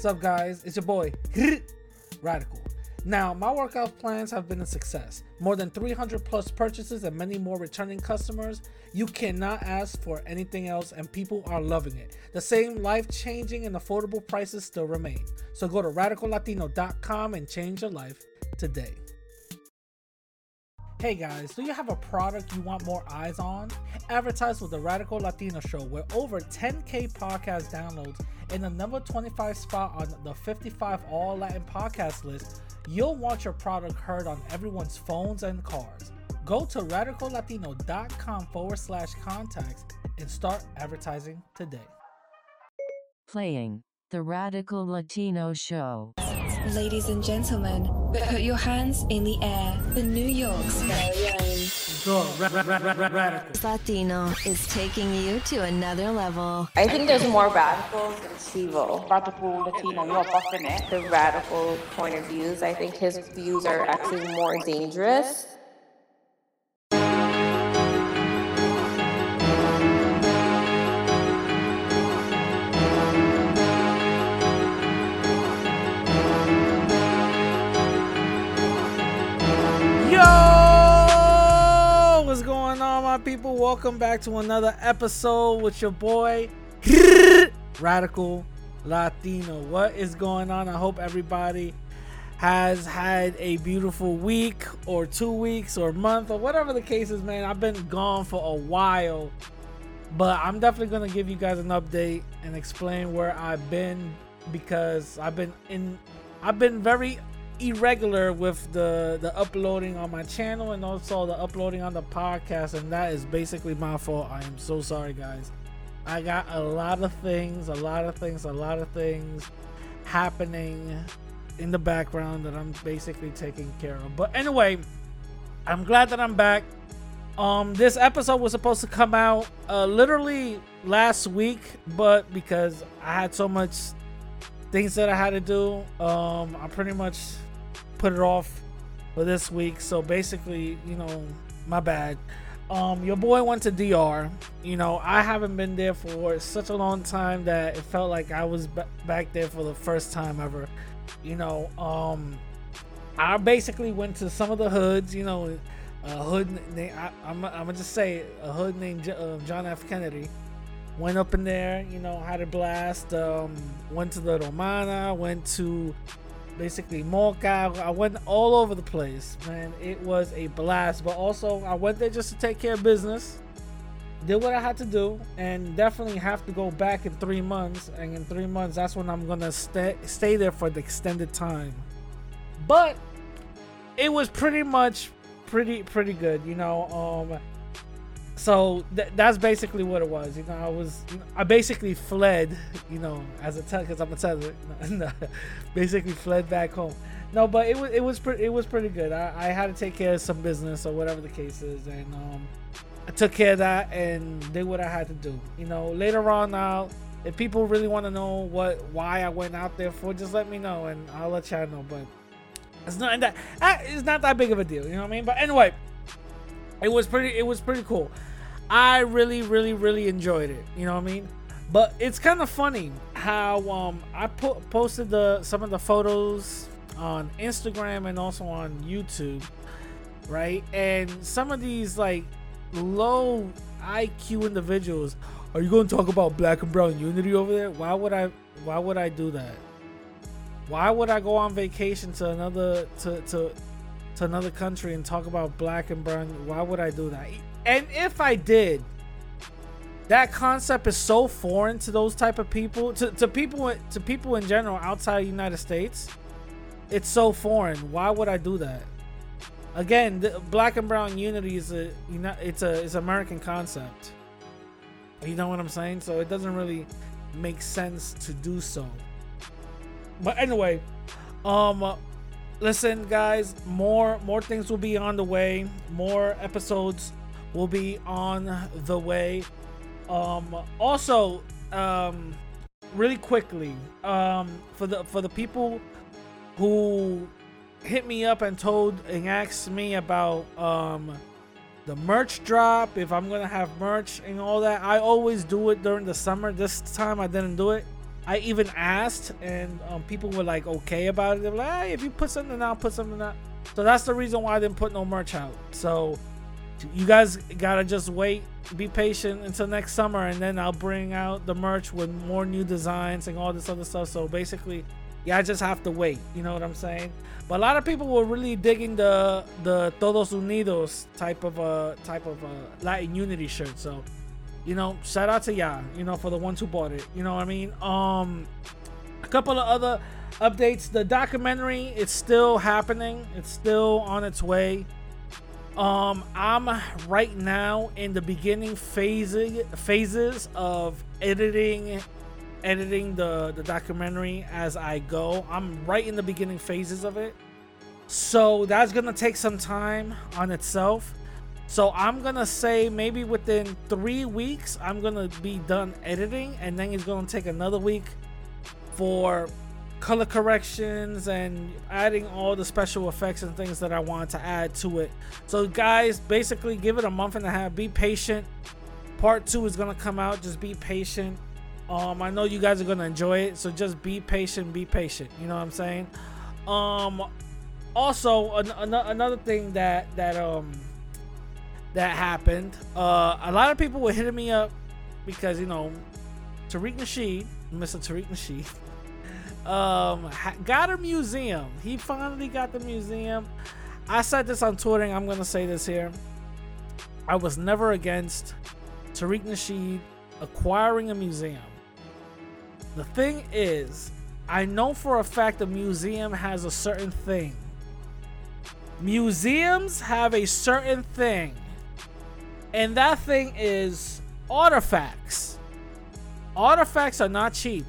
What's up, guys? It's your boy, Radical. Now, my workout plans have been a success. More than 300 plus purchases and many more returning customers. You cannot ask for anything else, and people are loving it. The same life changing and affordable prices still remain. So go to radicallatino.com and change your life today. Hey guys, do you have a product you want more eyes on? Advertise with the Radical Latino Show, where over 10k podcast downloads in the number 25 spot on the 55 All Latin podcast list. You'll want your product heard on everyone's phones and cars. Go to radicallatino.com forward slash contacts and start advertising today. Playing the Radical Latino Show. Ladies and gentlemen, put your hands in the air. The New York's very own. Latino is taking you to another level. I think there's more radicals than Sivo. Radical Latino, buffing it. The radical point of views, I think his views are actually more dangerous. People? Welcome back to another episode with your boy, Radical Latino. What is going on? I hope everybody has had a beautiful week or two weeks or month or whatever the case is, man. I've been gone for a while, but I'm definitely going to give you guys an update and explain where I've been because I've been in, I've been very irregular with the the uploading on my channel and also the uploading on the podcast and that is basically my fault. I am so sorry guys. I got a lot of things a lot of things a lot of things happening in the background that i'm basically taking care of. But anyway i'm glad that i'm back. Um this episode was supposed to come out uh literally last week but because i had so much things that I had to do. Um, I pretty much put it off for this week. So basically, you know, my bad. Um, your boy went to DR. You know, I haven't been there for such a long time that it felt like I was b- back there for the first time ever. You know, um, I basically went to some of the hoods. You know, a hood. na- I, I'm, I'm gonna just say a hood named J- uh, John F. Kennedy went up in there, you know, had a blast. Um, went to the Romana, went to basically Moca. I went all over the place, man. It was a blast. But also, I went there just to take care of business. Did what I had to do, and definitely have to go back in three months. And in three months, that's when I'm gonna stay stay there for the extended time. But it was pretty much pretty pretty good, you know. Um, so th- that's basically what it was. You know, I was, I basically fled, you know, as a tell because I'm a teller. Basically fled back home. No, but it was it was pretty it was pretty good. I, I had to take care of some business or whatever the case is, and um, I took care of that and did what I had to do. You know, later on now, if people really want to know what why I went out there for, just let me know and I'll let y'all know. But it's not that it's not that big of a deal. You know what I mean? But anyway, it was pretty it was pretty cool. I really, really, really enjoyed it. You know what I mean? But it's kind of funny how um I put posted the some of the photos on Instagram and also on YouTube, right? And some of these like low IQ individuals, are you going to talk about black and brown unity over there? Why would I? Why would I do that? Why would I go on vacation to another to to to another country and talk about black and brown? Why would I do that? And if I did, that concept is so foreign to those type of people, to, to people to people in general outside the United States. It's so foreign. Why would I do that? Again, black and brown unity is a you know it's a it's American concept. You know what I'm saying? So it doesn't really make sense to do so. But anyway, um listen guys, more more things will be on the way. More episodes will be on the way. Um also um really quickly um for the for the people who hit me up and told and asked me about um the merch drop if i'm gonna have merch and all that i always do it during the summer this time i didn't do it I even asked, and um, people were like okay about it. They were like, hey, if you put something out, put something out. So that's the reason why I didn't put no merch out. So you guys gotta just wait, be patient until next summer, and then I'll bring out the merch with more new designs and all this other stuff. So basically, yeah, I just have to wait. You know what I'm saying? But a lot of people were really digging the the Todos Unidos type of a type of a Latin Unity shirt. So, you know, shout out to y'all. You know, for the ones who bought it. You know what I mean? Um, a couple of other updates. The documentary it's still happening. It's still on its way. Um, I'm right now in the beginning phases phases of editing editing the the documentary as I go. I'm right in the beginning phases of it. So that's going to take some time on itself. So I'm going to say maybe within 3 weeks I'm going to be done editing and then it's going to take another week for color corrections and adding all the special effects and things that I want to add to it. So guys, basically give it a month and a half. Be patient. Part 2 is to come out. Just be patient. Um, I know you guys are gonna enjoy it, so just be patient, be patient. You know what I'm saying? Um, also an- an- another thing that that um that happened. Uh, a lot of people were hitting me up because you know Tariq Nasheed, Mr. Tariq Nasheed, um, got a museum. He finally got the museum. I said this on Twitter. I'm gonna say this here. I was never against Tariq Nasheed acquiring a museum. The thing is, I know for a fact a museum has a certain thing. Museums have a certain thing, and that thing is artifacts. Artifacts are not cheap.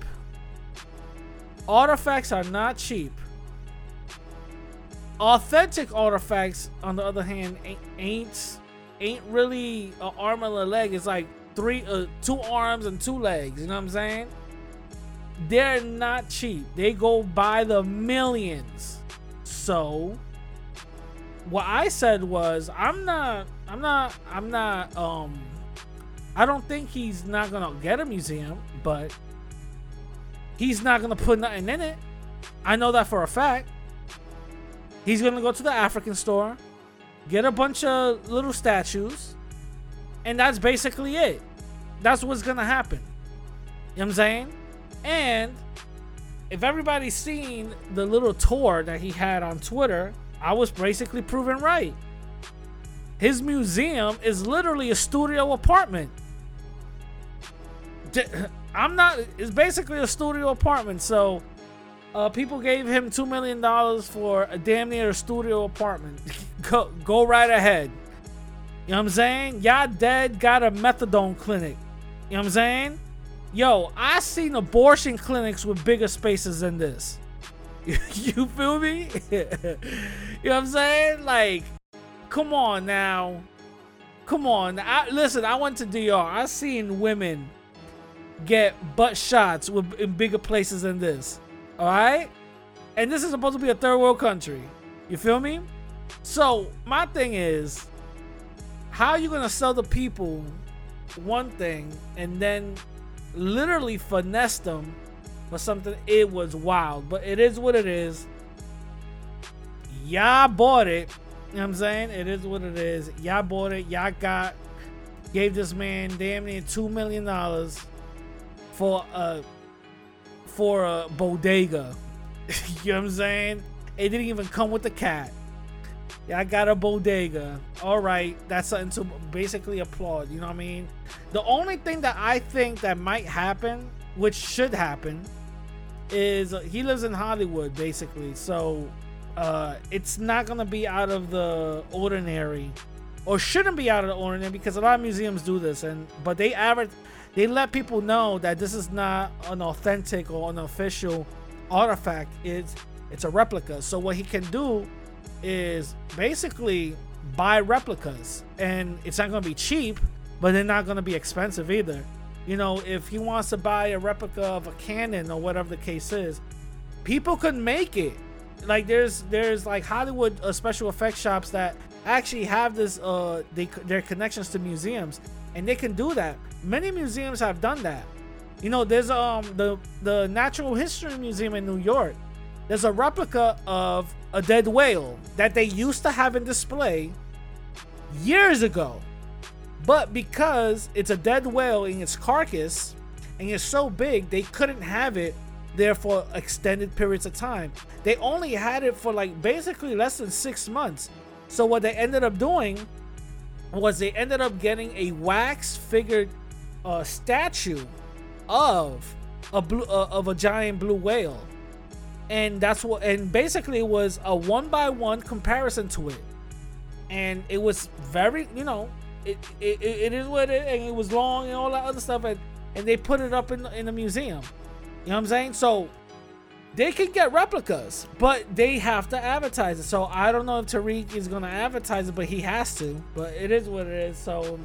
Artifacts are not cheap. Authentic artifacts, on the other hand, ain't ain't, really an arm and a leg. It's like three, uh, two arms and two legs. You know what I'm saying? They're not cheap. They go by the millions. So, what I said was, I'm not, I'm not, I'm not, um, I don't think he's not gonna get a museum, but he's not gonna put nothing in it. I know that for a fact. He's gonna go to the African store, get a bunch of little statues, and that's basically it. That's what's gonna happen. You know what I'm saying? And if everybody's seen the little tour that he had on Twitter, I was basically proven right. His museum is literally a studio apartment. I'm not. It's basically a studio apartment. So, uh, people gave him two million dollars for a damn near studio apartment. go, go right ahead. You know what I'm saying? Y'all dead got a methadone clinic. You know what I'm saying? Yo, I seen abortion clinics with bigger spaces than this. you feel me? you know what I'm saying? Like, come on now. Come on. I, listen, I went to DR. I seen women get butt shots with in bigger places than this. All right? And this is supposed to be a third world country. You feel me? So, my thing is how are you going to sell the people one thing and then literally finesse them for something it was wild but it is what it is y'all bought it you know what i'm saying it is what it is y'all bought it y'all got gave this man damn near two million dollars for a for a bodega you know what i'm saying it didn't even come with the cat yeah, I got a bodega. All right, that's something to basically applaud. You know what I mean? The only thing that I think that might happen, which should happen, is he lives in Hollywood, basically. So uh, it's not gonna be out of the ordinary, or shouldn't be out of the ordinary, because a lot of museums do this, and but they average, they let people know that this is not an authentic or an official artifact. It's it's a replica. So what he can do is basically buy replicas and it's not going to be cheap but they're not going to be expensive either you know if he wants to buy a replica of a cannon or whatever the case is people could make it like there's there's like hollywood uh, special effects shops that actually have this uh they their connections to museums and they can do that many museums have done that You know, there's um the the Natural History Museum in New York. There's a replica of a dead whale that they used to have in display years ago. But because it's a dead whale in its carcass and it's so big, they couldn't have it there for extended periods of time. They only had it for like basically less than six months. So what they ended up doing was they ended up getting a wax figured uh, statue of a blue uh, of a giant blue whale, and that's what and basically it was a one by one comparison to it, and it was very you know it it, it is what it and it was long and all that other stuff and and they put it up in in the museum. You know what I'm saying? So they can get replicas, but they have to advertise it. So I don't know if Tariq is gonna advertise it, but he has to. But it is what it is. So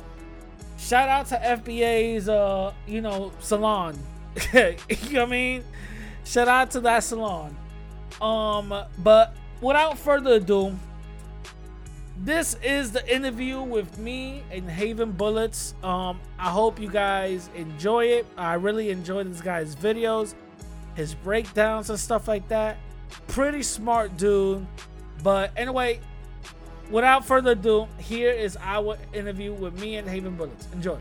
shout out to FBA's uh, you know, salon. you know what I mean? Shout out to that salon. Um, but without further ado, this is the interview with me and Javen Bullets. Um, I hope you guys enjoy it. I really enjoy this guy's videos, his breakdowns and stuff like that. Pretty smart dude. But anyway, without further ado, here is our interview with me and Javen Bullets. Enjoy.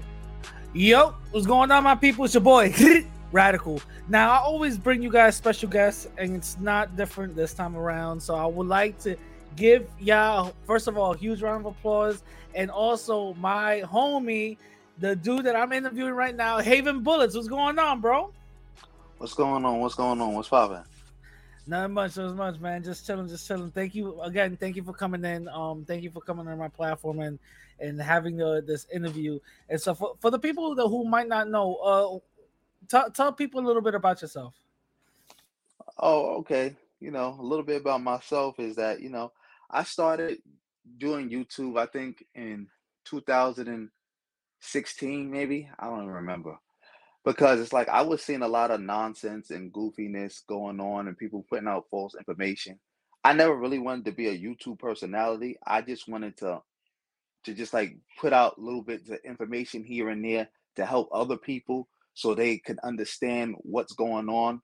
Yo, what's going on, my people? It's your boy Radical. Now, I always bring you guys special guests, and it's not different this time around. So I would like to give y'all first of all a huge round of applause and also my homie the dude that i'm interviewing right now javen bullets what's going on bro what's going on what's going on what's popping not much not much man. Just chilling just chilling. Thank you again. Thank you for coming in. Um thank you for coming on my platform and and having the, this interview. And so for, for the people that, who might not know uh t- tell people a little bit about yourself. Oh okay. You know a little bit about myself is that you know I started doing YouTube, I think in 2016, maybe. I don't remember. Because it's like I was seeing a lot of nonsense and goofiness going on and people putting out false information. I never really wanted to be a YouTube personality. I just wanted to to just like put out a little bits of information here and there to help other people so they can understand what's going on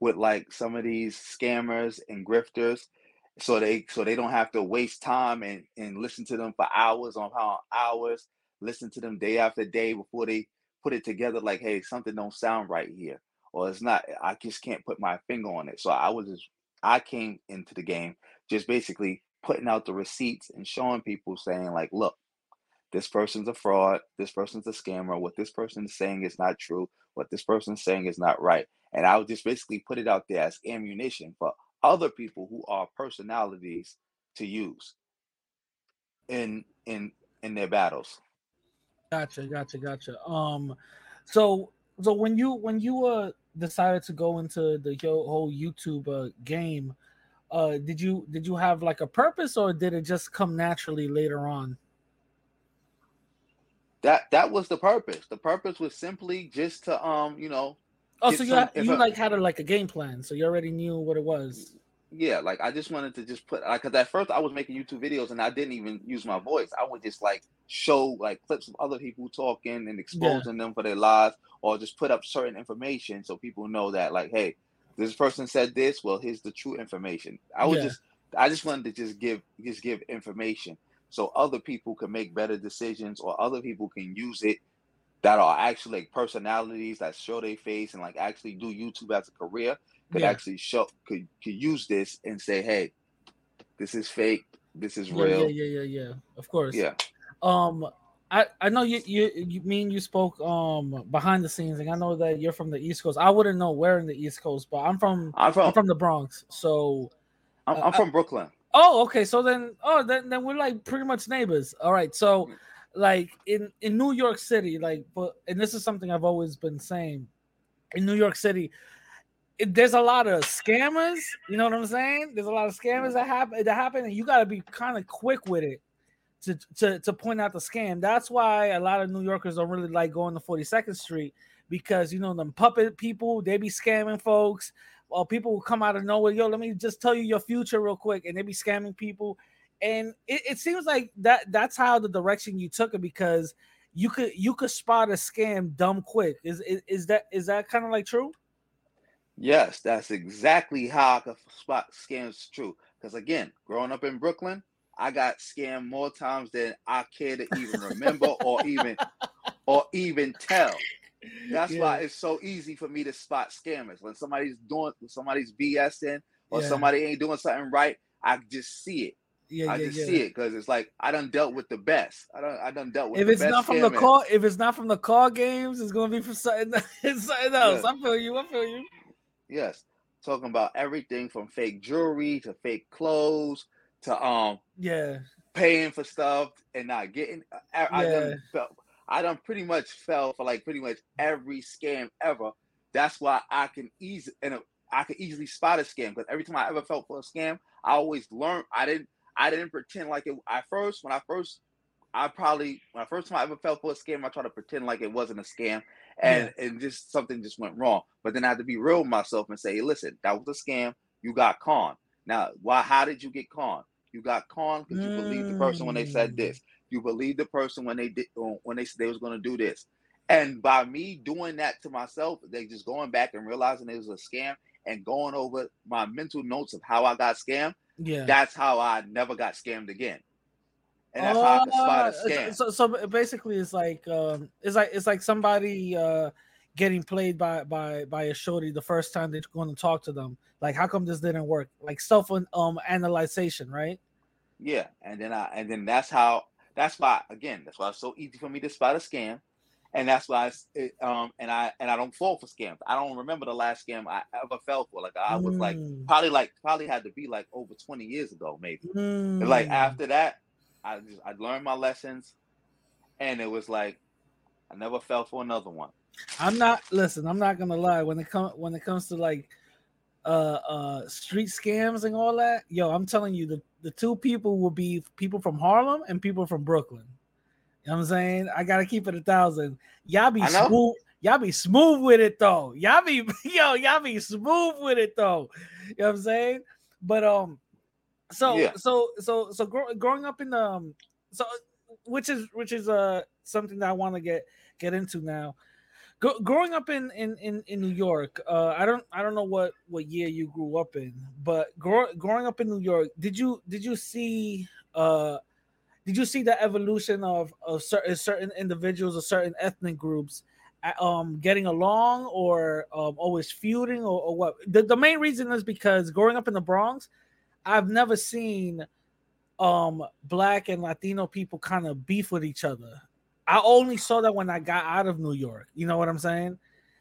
with like some of these scammers and grifters so they so they don't have to waste time and and listen to them for hours on hours listen to them day after day before they put it together like hey something don't sound right here or it's not i just can't put my finger on it so i was just i came into the game just basically putting out the receipts and showing people saying like look this person's a fraud this person's a scammer what this person is saying is not true what this person's saying is not right and i would just basically put it out there as ammunition for other people who are personalities to use in in in their battles. Gotcha, gotcha, gotcha. Um, so so when you when you uh decided to go into the whole YouTube uh, game, uh, did you did you have like a purpose or did it just come naturally later on? That that was the purpose. The purpose was simply just to um you know Oh, so you, you like had a, like a game plan, so you already knew what it was. Yeah, like I just wanted to just put like, cause at first I was making YouTube videos and I didn't even use my voice. I would just like show like clips of other people talking and exposing yeah. them for their lives, or just put up certain information so people know that like, hey, this person said this. Well, here's the true information. I was yeah. just I just wanted to just give just give information so other people can make better decisions or other people can use it that are actually like personalities that show their face and like actually do YouTube as a career could yeah. actually show could could use this and say, hey, this is fake, this is yeah, real. Yeah, yeah, yeah, yeah. Of course. Yeah. Um, I I know you you you mean you spoke um behind the scenes, and I know that you're from the East Coast. I wouldn't know where in the East Coast, but I'm from I'm from, I'm from the Bronx, so I'm, I'm uh, from Brooklyn. Oh, okay. So then, oh, then then we're like pretty much neighbors. All right. So. Mm like in in New York City, like but and this is something I've always been saying in New York City. It, there's a lot of scammers, you know what I'm saying? There's a lot of scammers that happen that happen, and you got to be kind of quick with it to, to to point out the scam. That's why a lot of New Yorkers don't really like going to 42nd Street because you know them puppet people they be scamming folks. Or people will come out of nowhere. Yo, let me just tell you your future real quick, and they be scamming people and it, it, seems like that that's how the direction you took it because you could you could spot a scam dumb quick. Is is, is that is that kind of like true? Yes, that's exactly how I could spot scams true. Because again, growing up in Brooklyn, I got scammed more times than I care to even remember or even or even tell. That's why it's so easy for me to spot scammers. When somebody's doing when somebody's BSing or Yeah. somebody ain't doing something right, I just see it. Yeah, I yeah, just yeah. see it because it's like I done dealt with the best. I don't. I done dealt with If the it's best not from the call, if it's not from the car games, it's gonna be from something, something else. Yeah. I feel you. I feel you. Yes. Talking about everything from fake jewelry to fake clothes to um Yeah, paying for stuff and not getting I, I Yeah. done felt I done pretty much fell for like pretty much every scam ever. That's why I can easy and I can easily spot a scam because every time I ever felt for a scam, I always learned I didn't I didn't pretend like it I first when I first I probably when I first time I ever felt for a scam, I tried to pretend like it wasn't a scam and and just something just went wrong. But then I had to be real with myself and say, listen, that was a scam. You got conned. Now, why? How did you get conned? You got conned because you believed the person when they said Mm. this. You believed the person when they did when they said they was going to do this. And by me doing that to myself, they just going back and realizing it was a scam and going over my mental notes of how I got scammed. yeah. That's how I never got scammed again. And that's how I can spot a Uh, scam. So, so basically, it's like um, it's like it's like somebody uh getting played by by by a shorty the first time they're going to talk to them. Like, how come this didn't work? Like self um analyzation, right? Yeah, and then I and then that's how that's why again that's why it's so easy for me to spot a scam, and that's why it, um and I and I don't fall for scams. I don't remember the last scam I ever fell for. Like I was like Mm, probably like probably had to be like over twenty years ago maybe. And like mm. after that, I just I learned my lessons, and it was like I never fell for another one. I'm not listen, I'm not gonna lie. When it come when it comes to like uh uh street scams and all that, yo, I'm telling you, the, the two people will be people from Harlem and people from Brooklyn. You know what I'm saying? I gotta keep it a thousand. Y'all be smooth, y'all be smooth with it though. Y'all be yo, y'all be smooth with it though. You know what I'm saying? But um so Yeah. so so so grow, growing up in the um so which is which is uh something that I want to get get into now. Go, growing up in, in in in New York, uh, I don't I don't know what what year you grew up in, but grow, growing up in New York, did you did you see uh did you see the evolution of of certain certain individuals or certain ethnic groups um getting along or um always feuding or, or what? The, the main reason is because growing up in the Bronx, I've never seen um black and Latino people kind of beef with each other. I only saw that when I got out of New York. You know what I'm saying?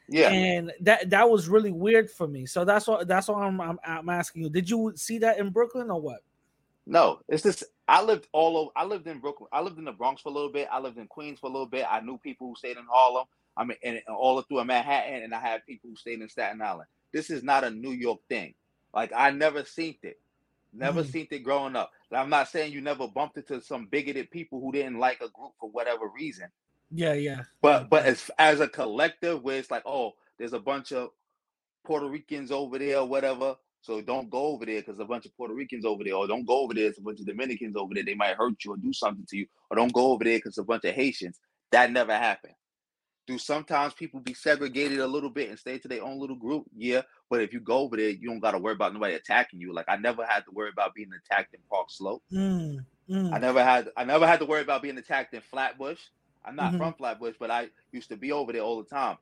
Yeah, And that that was really weird for me. So that's what that's why I'm, I'm I'm asking you. Did you see that in Brooklyn or what? no, it's just I lived all over. I lived in Brooklyn. I lived in the Bronx for a little bit. I lived in Queens for a little bit. I knew people who stayed in Harlem. I mean, and, and all through Manhattan, and I had people who stayed in Staten Island. This is not a New York thing. Like I never seen it. Never Mhm. seen it growing up. I'm not saying you never bumped into some bigoted people who didn't like a group for whatever reason. Yeah, yeah. But but as as a collective, where it's like, oh, there's a bunch of Puerto Ricans over there or whatever. So don't go over there because a bunch of Puerto Ricans over there, or don't go over there. It's a bunch of Dominicans over there. They might hurt you or do something to you, or don't go over there because a bunch of Haitians. That never happened. Do sometimes people be segregated a little bit and stay to their own little group? Yeah, but if you go over there, you don't got to worry about nobody attacking you. Like I never had to worry about being attacked in Park Slope. Mm, mm. I never had I never had to worry about being attacked in Flatbush. I'm not Mhm. from Flatbush, but I used to be over there all the time.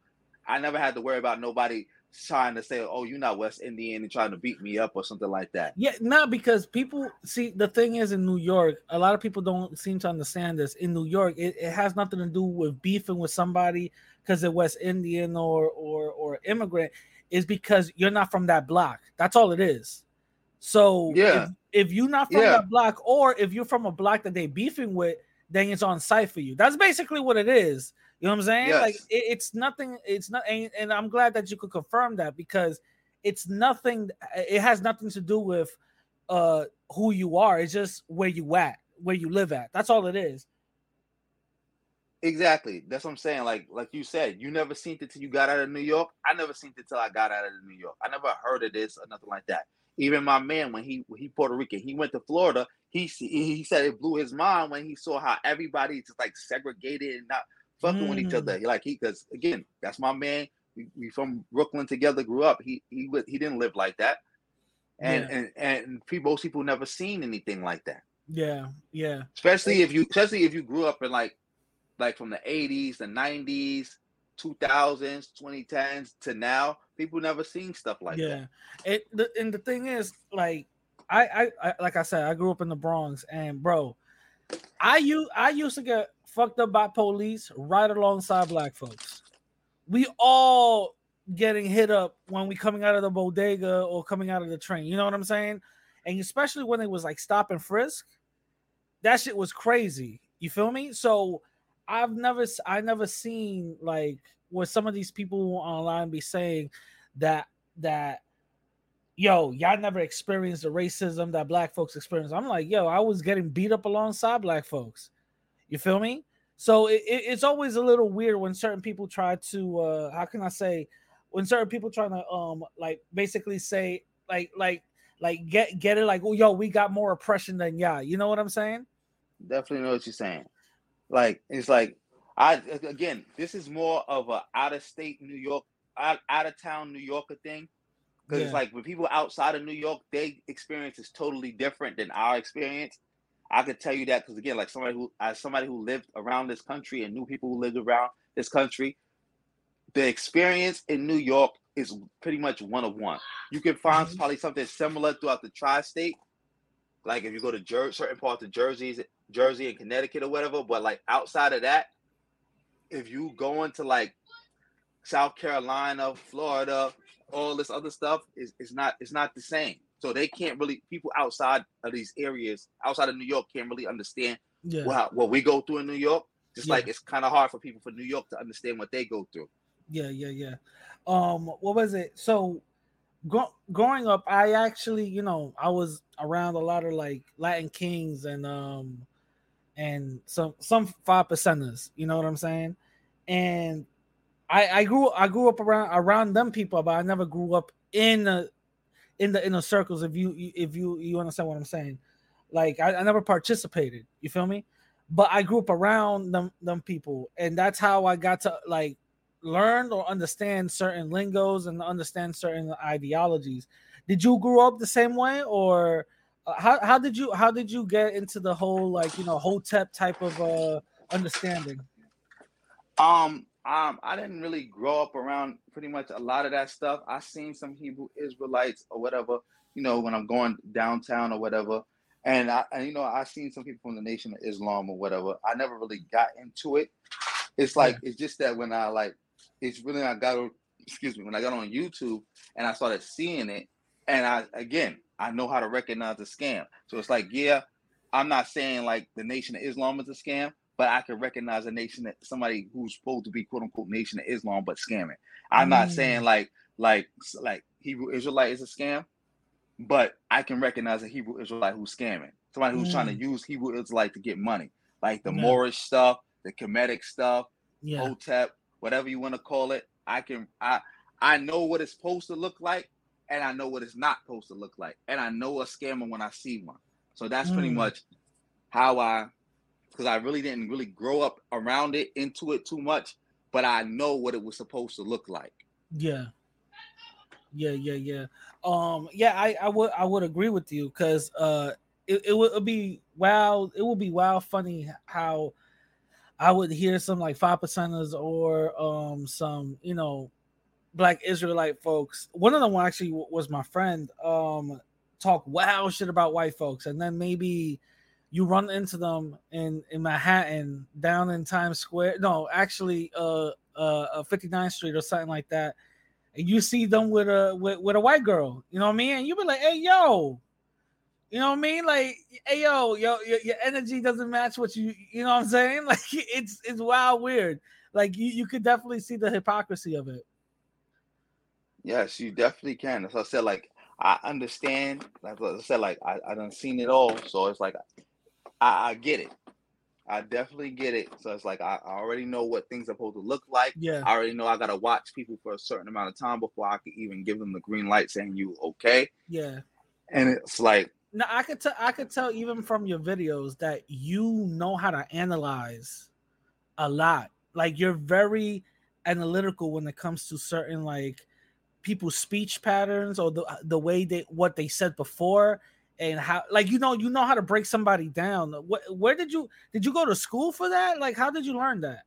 I never had to worry about nobody trying to say, "Oh, you're not West Indian" and trying to beat me up or something like that. Yeah, not because people see the thing is in New York, a lot of people don't seem to understand this. In New York, it, it has nothing to do with beefing with somebody because they're West Indian or or or immigrant. Is because you're not from that block. That's all it is. So Yeah. if, if you're not from Yeah. that block, or if you're from a block that they beefing with, then it's on site for you. That's basically what it is. You know what I'm saying? Like it, it's nothing. It's not, and, and I'm glad that you could confirm that because it's nothing. It has nothing to do with uh who you are. It's just where you at, where you live at. That's all it is. Exactly. That's what I'm saying. Like like you said, you never seen it till you got out of New York. I never seen it till I got out of New York. I never heard of this or nothing like that. Even my man, when he when he Puerto Rican, he went to Florida. He he said it blew his mind when he saw how everybody just like segregated and not fucking with each Mm. other. Like he, because again, that's my man. We, we from Brooklyn together, grew up. He he he didn't live like that, and Yeah. and and people, most people never seen anything like that. Yeah, yeah, Especially if you, especially if you grew up in like, like from the '80s, the '90s, 2000s, 2010s to now. People never seen stuff like yeah. that. It the, and the thing is, like, I, I, I, like I said, I grew up in the Bronx, and bro, I used, I used to get fucked up by police right alongside black folks. We all getting hit up when we coming out of the bodega or coming out of the train. You know what I'm saying? And especially when it was like stop and frisk, that shit was crazy. You feel me? So I've never, I never seen like what some of these people online be saying that that yo y'all never experienced the racism that black folks experience. I'm like yo, I was getting beat up alongside black folks. You feel me? So it, it- it's always a little weird when certain people try to uh how can I say when certain people trying to um like basically say like like like get get it like oh yo we got more oppression than y'all. You know what I'm saying? Definitely know what you're saying. Like it's like I again, this is more of a out of state New York, out, out of town New Yorker thing. Because Yeah. it's like when people outside of New York, their experience is totally different than our experience. I could tell you that because again, like somebody who as somebody who lived around this country and knew people who lived around this country, the experience in New York is pretty much one of one. You can find Mhm. probably something similar throughout the tri-state. Like if you go to Jer- certain parts of Jersey, Jersey and Connecticut or whatever, but like outside of that, if you go into like South Carolina, Florida, all this other stuff is is not it's not the same. So they can't really people outside of these areas, outside of New York, can't really understand Yeah. what what we go through in New York. Just Yeah. like it's kind of hard for people from New York to understand what they go through. Yeah, yeah, yeah. Um, what was it? So, gro- growing up, I actually, you know, I was around a lot of like Latin kings and um, and some some five percenters. You know what I'm saying? And I I grew I grew up around around them people, but I never grew up in the in the inner circles. If you if you you understand what I'm saying, like I, I never participated. You feel me? But I grew up around them them people, and that's how I got to like learn or understand certain lingos and understand certain ideologies. Did you grow up the same way, or uh, how how did you how did you get into the whole like you know hotep type of uh understanding? Um, um, I didn't really grow up around pretty much a lot of that stuff. I seen some Hebrew Israelites or whatever, you know, when I'm going downtown or whatever. And I, and, you know, I seen some people from the Nation of Islam or whatever. I never really got into it. It's like it's just that when I like, it's really I got on, excuse me, when I got on YouTube and I started seeing it, and I again I know how to recognize a scam. So it's like, yeah, I'm not saying like the Nation of Islam is a scam, but I can recognize a nation that somebody who's supposed to be quote unquote Nation of Islam but scamming. I'm not Mm. saying like like like Hebrew Israelite is a scam, but I can recognize a Hebrew Israelite who's scamming. Somebody who's trying to use Hebrew Israelite to get money, like the Yeah. Moorish stuff, the Kemetic stuff, Yeah, Hotep, whatever you want to call it. I can I I know what it's supposed to look like, and I know what it's not supposed to look like, and I know a scammer when I see one. So that's pretty Mm. much how I, because I really didn't really grow up around it, into it too much, but I know what it was supposed to look like. yeah, yeah, yeah, yeah. Um, yeah, I I would I would agree with you because uh, it, it would be wow, it would be wow funny how I would hear some like five percenters or um some you know black Israelite folks. One of them actually was my friend. Um, talk wow shit about white folks, and then maybe you run into them in in Manhattan, down in Times Square. No, actually, uh, uh, uh 59th Street or something like that. And you see them with a with, with a white girl, you know what I mean? And you be like, hey yo, you know what I mean? Like, hey yo, yo, your, your energy doesn't match what you, you know what I'm saying? Like, it's it's wild weird. Like, you, you could definitely see the hypocrisy of it. Yes, you definitely can. As I said, like I understand. Like I said, like I, I done seen it all. So it's like I, I get it. I definitely get it. So it's like I, I already know what things are supposed to look like. Yeah, I already know I gotta watch people for a certain amount of time before I can even give them the green light saying you okay. yeah. And it's like Now I could tell I could tell even from your videos that you know how to analyze a lot. like you're very analytical when it comes to certain like people's speech patterns or the the way they what they said before and how like you know you know how to break somebody down. What where did you did you go to school for that? Like how did you learn that?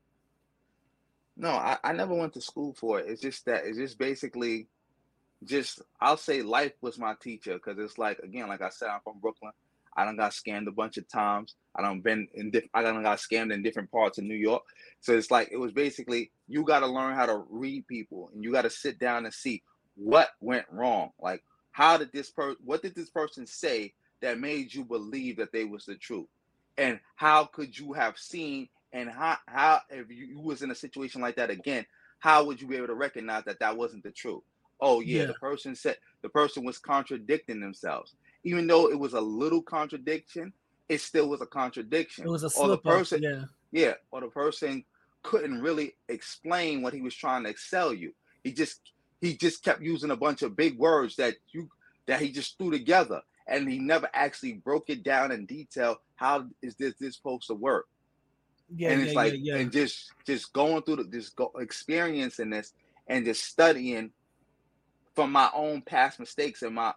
No, I, I never went to school for it. It's just that it's just basically just I'll say life was my teacher because it's like again, like I said, I'm from Brooklyn. I don't got scammed a bunch of times. I don't been in diff- i don't got scammed in different parts of New York. So it's like it was basically you got to learn how to read people and you got to sit down and see what went wrong. Like how did this person what did this person say that made you believe that they was the truth? And how could you have seen and how how if you, was in a situation like that again, how would you be able to recognize that that wasn't the truth? Oh yeah, Yeah. the person said the person was contradicting themselves. Even though it was a little contradiction, it still was a contradiction. It was a or the slip up. person, Yeah. yeah, or the person couldn't really explain what he was trying to excel you. He just he just kept using a bunch of big words that you that he just threw together, and he never actually broke it down in detail. How is this this supposed to work? Yeah. and yeah, it's like yeah, yeah. and just just going through the, this go, experiencing this and just studying from my own past mistakes and my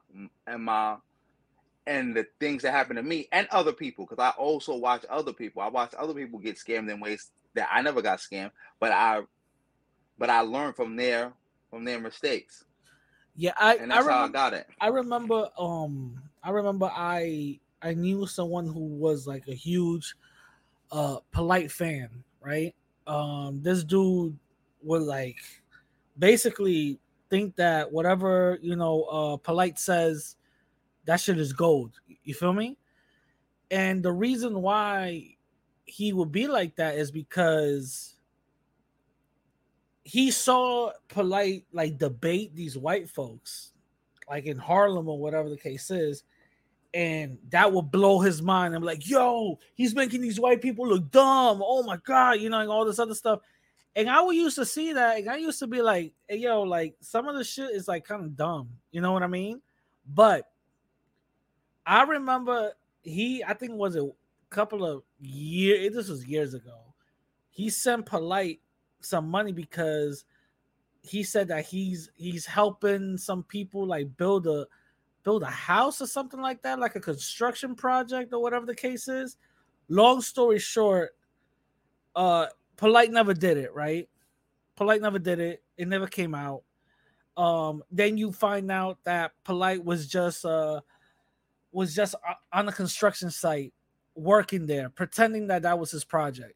and my and the things that happen to me and other people because I also watch other people. I watch other people get scammed in ways that I never got scammed, but I but I learned from their from their mistakes, yeah, I and I that's how I got it. I remember um I remember I I knew someone who was like a huge uh polite fan, right? Um this dude would like basically think that whatever, you know, uh polite says that shit is gold. You feel me? And the reason why he would be like that is because he saw polite like debate these white folks like in Harlem or whatever the case is, and that would blow his mind. I'm like, yo, he's making these white people look dumb. Oh my god, you know, and all this other stuff. And I would used to see that, and I used to be like, hey, yo, like some of the shit is like kind of dumb. You know what I mean? But I remember he, I think was a couple of years. This was years ago. He sent polite some money because he said that he's he's helping some people like build a build a house or something like that, like a construction project or whatever the case is. Long story short, uh Polite never did it, right? Polite never did it. It never came out. Um, then you find out that Polite was just uh was just on a construction site working there, pretending that that was his project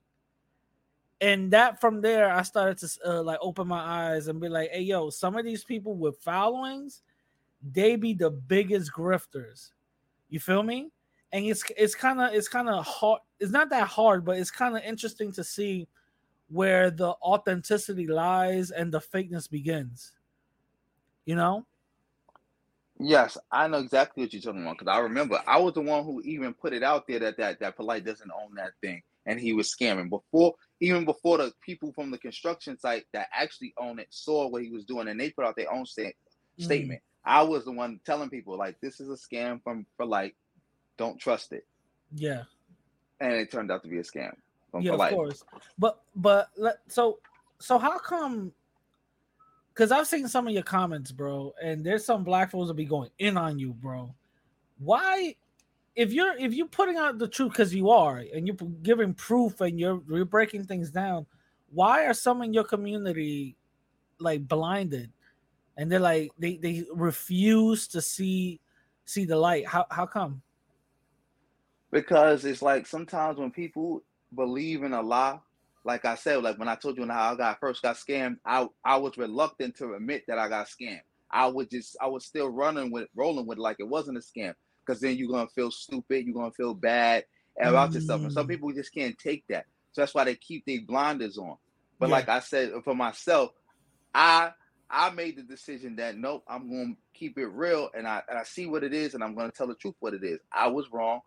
and that from there i started to uh, like open my eyes and be like hey yo some of these people with followings they be the biggest grifters. You feel me? And it's it's kind of it's kind of hard it's not that hard but it's kind of interesting to see where the authenticity lies and the fakeness begins. You know? Yes, I know exactly what you're talking about because I remember I was the one who even put it out there that that that polite doesn't own that thing, and he was scamming before even before the people from the construction site that actually own it saw what he was doing, and they put out their own Mm. statement. I was the one telling people like this is a scam from for like, don't trust it, yeah and it turned out to be a scam from yeah, of polite. course. But but so so how come? Because I've seen some of your comments, bro, and there's some black folks that be going in on you, bro. Why, if you're if you're putting out the truth because you are, and you're giving proof and you're you're breaking things down, why are some in your community like blinded, and they're like they they refuse to see see the light? How how come? because it's like sometimes when people believe in a lie, like I said, like when I told you how I got first got scammed, I I was reluctant to admit that I got scammed. I was just I was still running with rolling with it like it wasn't a scam because then you're gonna feel stupid, you're gonna feel bad about yourself, and some Mm. people just can't take that. So that's why they keep their blinders on. But Yeah. like I said for myself, I I made the decision that nope, I'm gonna keep it real, and I and I see what it is, and I'm gonna tell the truth what it is. I was wrong.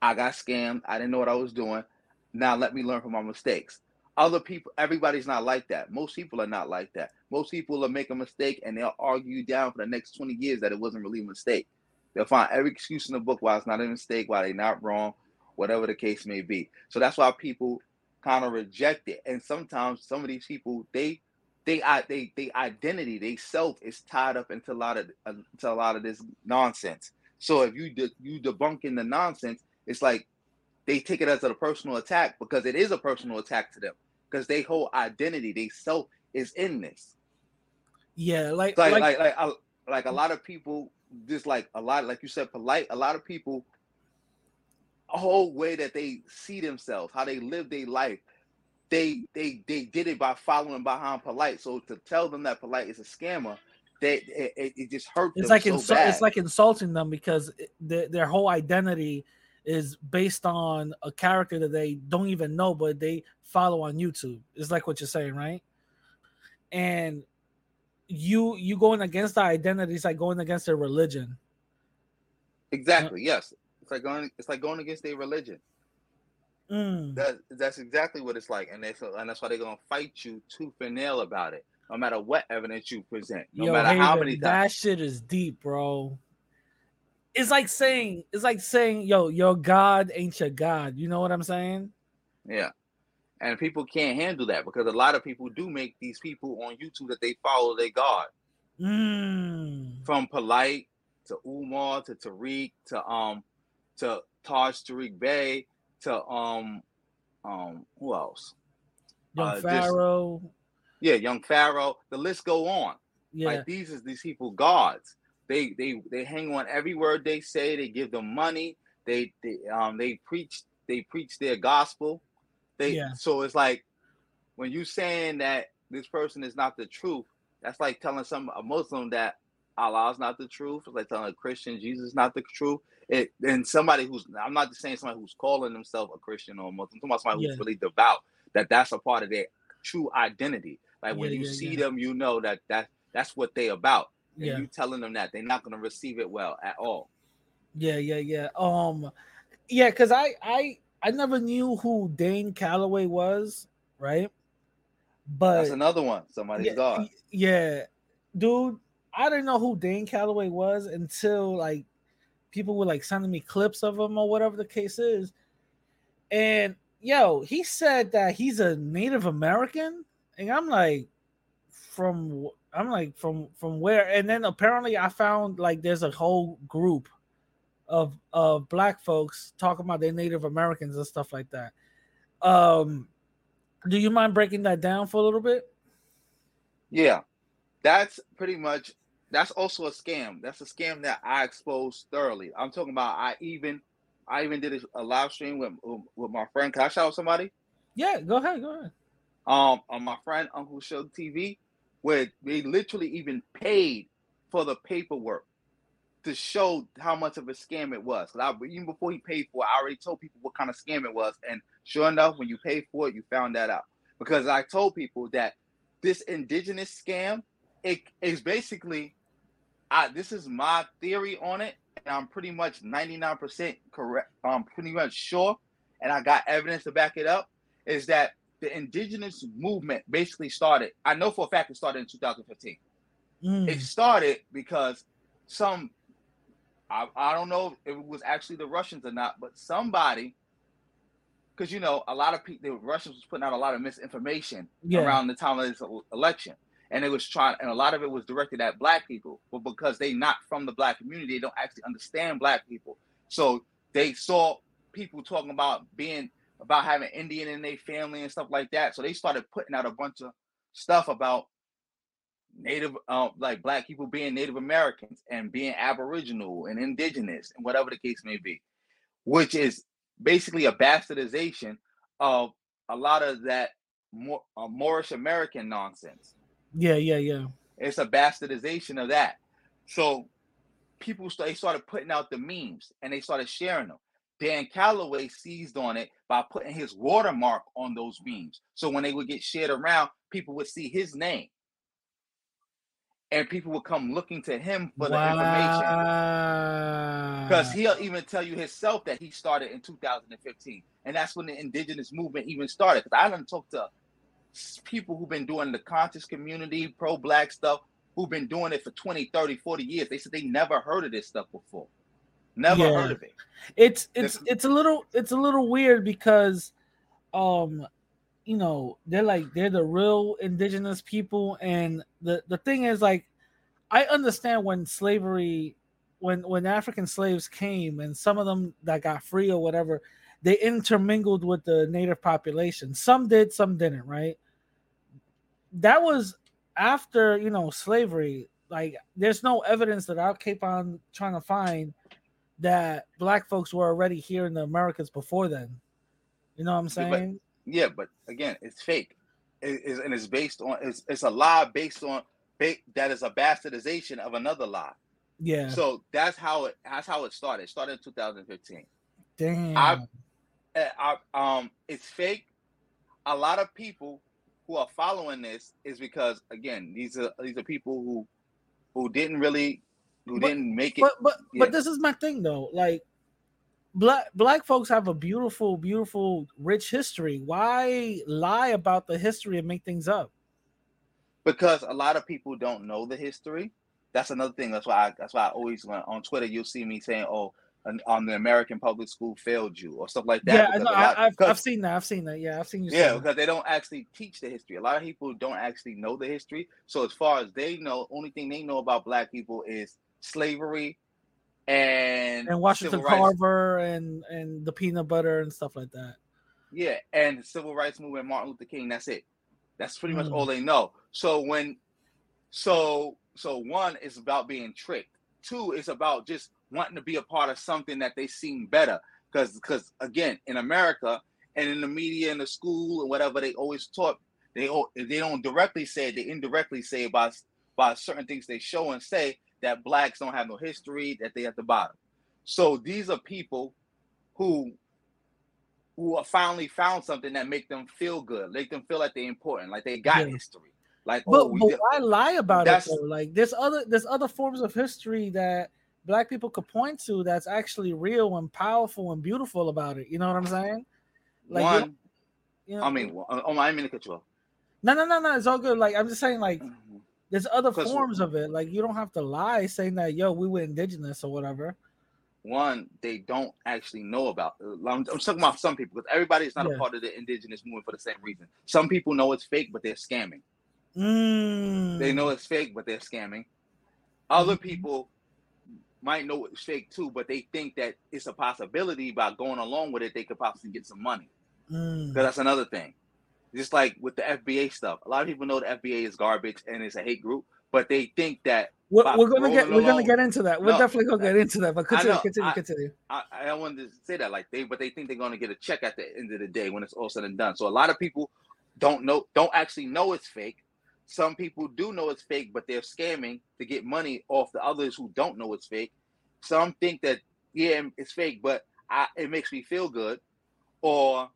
I got scammed. I didn't know what I was doing. Now let me learn from my mistakes. Other people, everybody's not like that. Most people are not like that. Most people will make a mistake and they'll argue you down for the next 20 years that it wasn't really a mistake. They'll find every excuse in the book why it's not a mistake, why they're not wrong, whatever the case may be. So that's why people kind of reject it. And sometimes some of these people, they they they they identity, they self is tied up into a lot of uh, into a lot of this nonsense. So if you de- you debunking the nonsense, it's like they take it as a personal attack because it is a personal attack to them because they whole identity, they self is in this. Yeah, like like like, like like, I, like a lot of people just like a lot like you said polite a lot of people a whole way that they see themselves how they live their life they they they did it by following behind polite so to tell them that polite is a scammer that it, it, it just hurt it's them like so insu- bad. it's like insulting them because their their whole identity is based on a character that they don't even know, but they follow on YouTube. It's like what you're saying, right? And you you going against the identity is like going against their religion. exactly yes it's like going it's like going against their religion Mm. that that's exactly what it's like and that's and that's why they're gonna fight you tooth and nail about it no matter what evidence you present no Yo, matter how many that times shit is deep, bro. It's like saying it's like saying, yo, your God ain't your God. You know what I'm saying? Yeah. And people can't handle that because a lot of people do make these people on YouTube that they follow their God. Mm. From Polite to Umar to Tariq to um to Taj Tariq Bey to um um who else? Young Uh, just- Pharaoh. Yeah, Young Pharaoh. The list go on. Yeah. Like these is these people gods. They they they hang on every word they say. They give them money. They they um they preach they preach their gospel. They Yeah. so it's like when you saying that this person is not the truth, that's like telling some a Muslim that Allah is not the truth. It's like telling a Christian Jesus is not the truth. It and somebody who's I'm not just saying somebody who's calling themselves a Christian or a Muslim, I'm talking about somebody Yeah. who's really devout, that that's a part of their true identity. Like when you yeah, see yeah. them, you know that that that's what they about. And Yeah. you telling them that they're not going to receive it well at all. Yeah, yeah, yeah. Um, yeah, because I, I, I never knew who Dane Calloway was, right? But That's another one. Somebody's yeah, God. yeah, dude, I didn't know who Dane Calloway was until like people were like sending me clips of him or whatever the case is. And yo, he said that he's a Native American, and I'm like, from I'm like from from where? And then apparently I found like there's a whole group of of black folks talking about their Native Americans and stuff like that. Um, do you mind breaking that down for a little bit? Yeah, that's pretty much. That's also a scam. That's a scam that I exposed thoroughly. I'm talking about. I even, I even did a, live stream with with my friend. Can I shout out somebody? Yeah, go ahead, go ahead. Um, on my friend Uncle Show TV, where they literally even paid for the paperwork to show how much of a scam it was. I, even before he paid for it, I already told people what kind of scam it was. And sure enough, when you paid for it, you found that out. Because I told people that this indigenous scam, it is basically, I this is my theory on it, and I'm pretty much 99% correct. I'm pretty much sure, and I got evidence to back it up. Is that the indigenous movement basically started? I know for a fact it started in 2015 Mm, it started because some I, I don't know if it was actually the Russians or not, but somebody because you know a lot of people the Russians was putting out a lot of misinformation Yeah. around the time of this election. And it was trying and a lot of it was directed at black people, but because they not from the black community, they don't actually understand black people. So they saw people talking about being about having Indian in their family and stuff like that. So they started putting out a bunch of stuff about Native, uh, like black people being Native Americans and being Aboriginal and Indigenous and whatever the case may be, which is basically a bastardization of a lot of that more uh, Moorish American nonsense. yeah, yeah, yeah. It's a bastardization of that. So people st- they started putting out the memes and they started sharing them. Dan Calloway seized on it by putting his watermark on those memes. So when they would get shared around, people would see his name. And people would come looking to him for the information. Because he'll even tell you himself that he started in 2015. And that's when the indigenous movement even started. Because I done talked to people who've been doing the conscious community, pro-black stuff, who've been doing it for 20, 30, 40 years. They said they never heard of this stuff before. Never Yeah. heard of it. it's it's This- it's a little it's a little weird because um you know they're like they're the real indigenous people and the the thing is like i understand when slavery when when african slaves came and some of them that got free or whatever they intermingled with the native population. Some did some didn't right? That was after you know slavery. Like there's no evidence that i'll keep on trying to find that black folks were already here in the americas before then. You know what i'm saying Yeah, but again, it's fake. It is and it's based on it's it's a lie based on that is a bastardization of another lie. yeah So that's how it that's how it started. It started in 2015. damn I- Uh, I- um, it's fake. A lot of people who are following this is because again, these are these are people who who didn't really who But- didn't make it. but but yeah. but this is my thing though like black black folks have a beautiful beautiful rich history why lie about the history and make things up because a lot of people don't know the history. That's another thing. That's why I, that's why I always when on Twitter you'll see me saying, "Oh, on um, the American public school failed you" or stuff like that. yeah I because know, a lot- I, I've, because- I've seen that i've seen that yeah i've seen you yeah, that. because they don't actually teach the history. A lot of people don't actually know the history. So as far as they know, only thing they know about black people is slavery and and washington rights. carver and and the peanut butter and stuff like that Yeah, and the civil rights movement, Martin Luther King. That's it. That's pretty much Mm. all they know. So when, so so one is about being tricked. Two is about just wanting to be a part of something that they seem better. Because because again, in America and in the media and the school and whatever, they always taught they they don't directly say it, they indirectly say by by certain things they show and say that blacks don't have no history, that they at the bottom. So these are people who who are finally found something that make them feel good, make them feel like they're important, like they got Yeah. history. Like, but, oh, but why lie about it though? Like there's other there's other forms of history that black people could point to that's actually real and powerful and beautiful about it. You know what I'm saying? Like one, you know, I mean, oh, I mean to cut you off. no, no, no, no. It's all good. Like I'm just saying, like mm-hmm. There's other forms of it. Like you don't have to lie saying that yo we were indigenous or whatever. One, they don't actually know about. I'm, I'm talking about some people because everybody is not Yeah. a part of the indigenous movement for the same reason. Some people know it's fake, but they're scamming. Mm. They know it's fake, but they're scamming. Other Mhm. people might know it's fake too, but they think that it's a possibility by going along with it, they could possibly get some money. Mm. That's another thing. Just like with the FBA stuff, a lot of people know the FBA is garbage and it's a hate group, but they think that We're, we're gonna get we're gonna get into that. We're No, definitely gonna get into that. But continue, know, continue, I- continue. I, I don't to say that like they, but they think they're going to get a check at the end of the day when it's all said and done. So a lot of people don't know, don't actually know it's fake. Some people do know it's fake, but they're scamming to get money off the others who don't know it's fake. Some think that yeah, it's fake, but I, it makes me feel good, or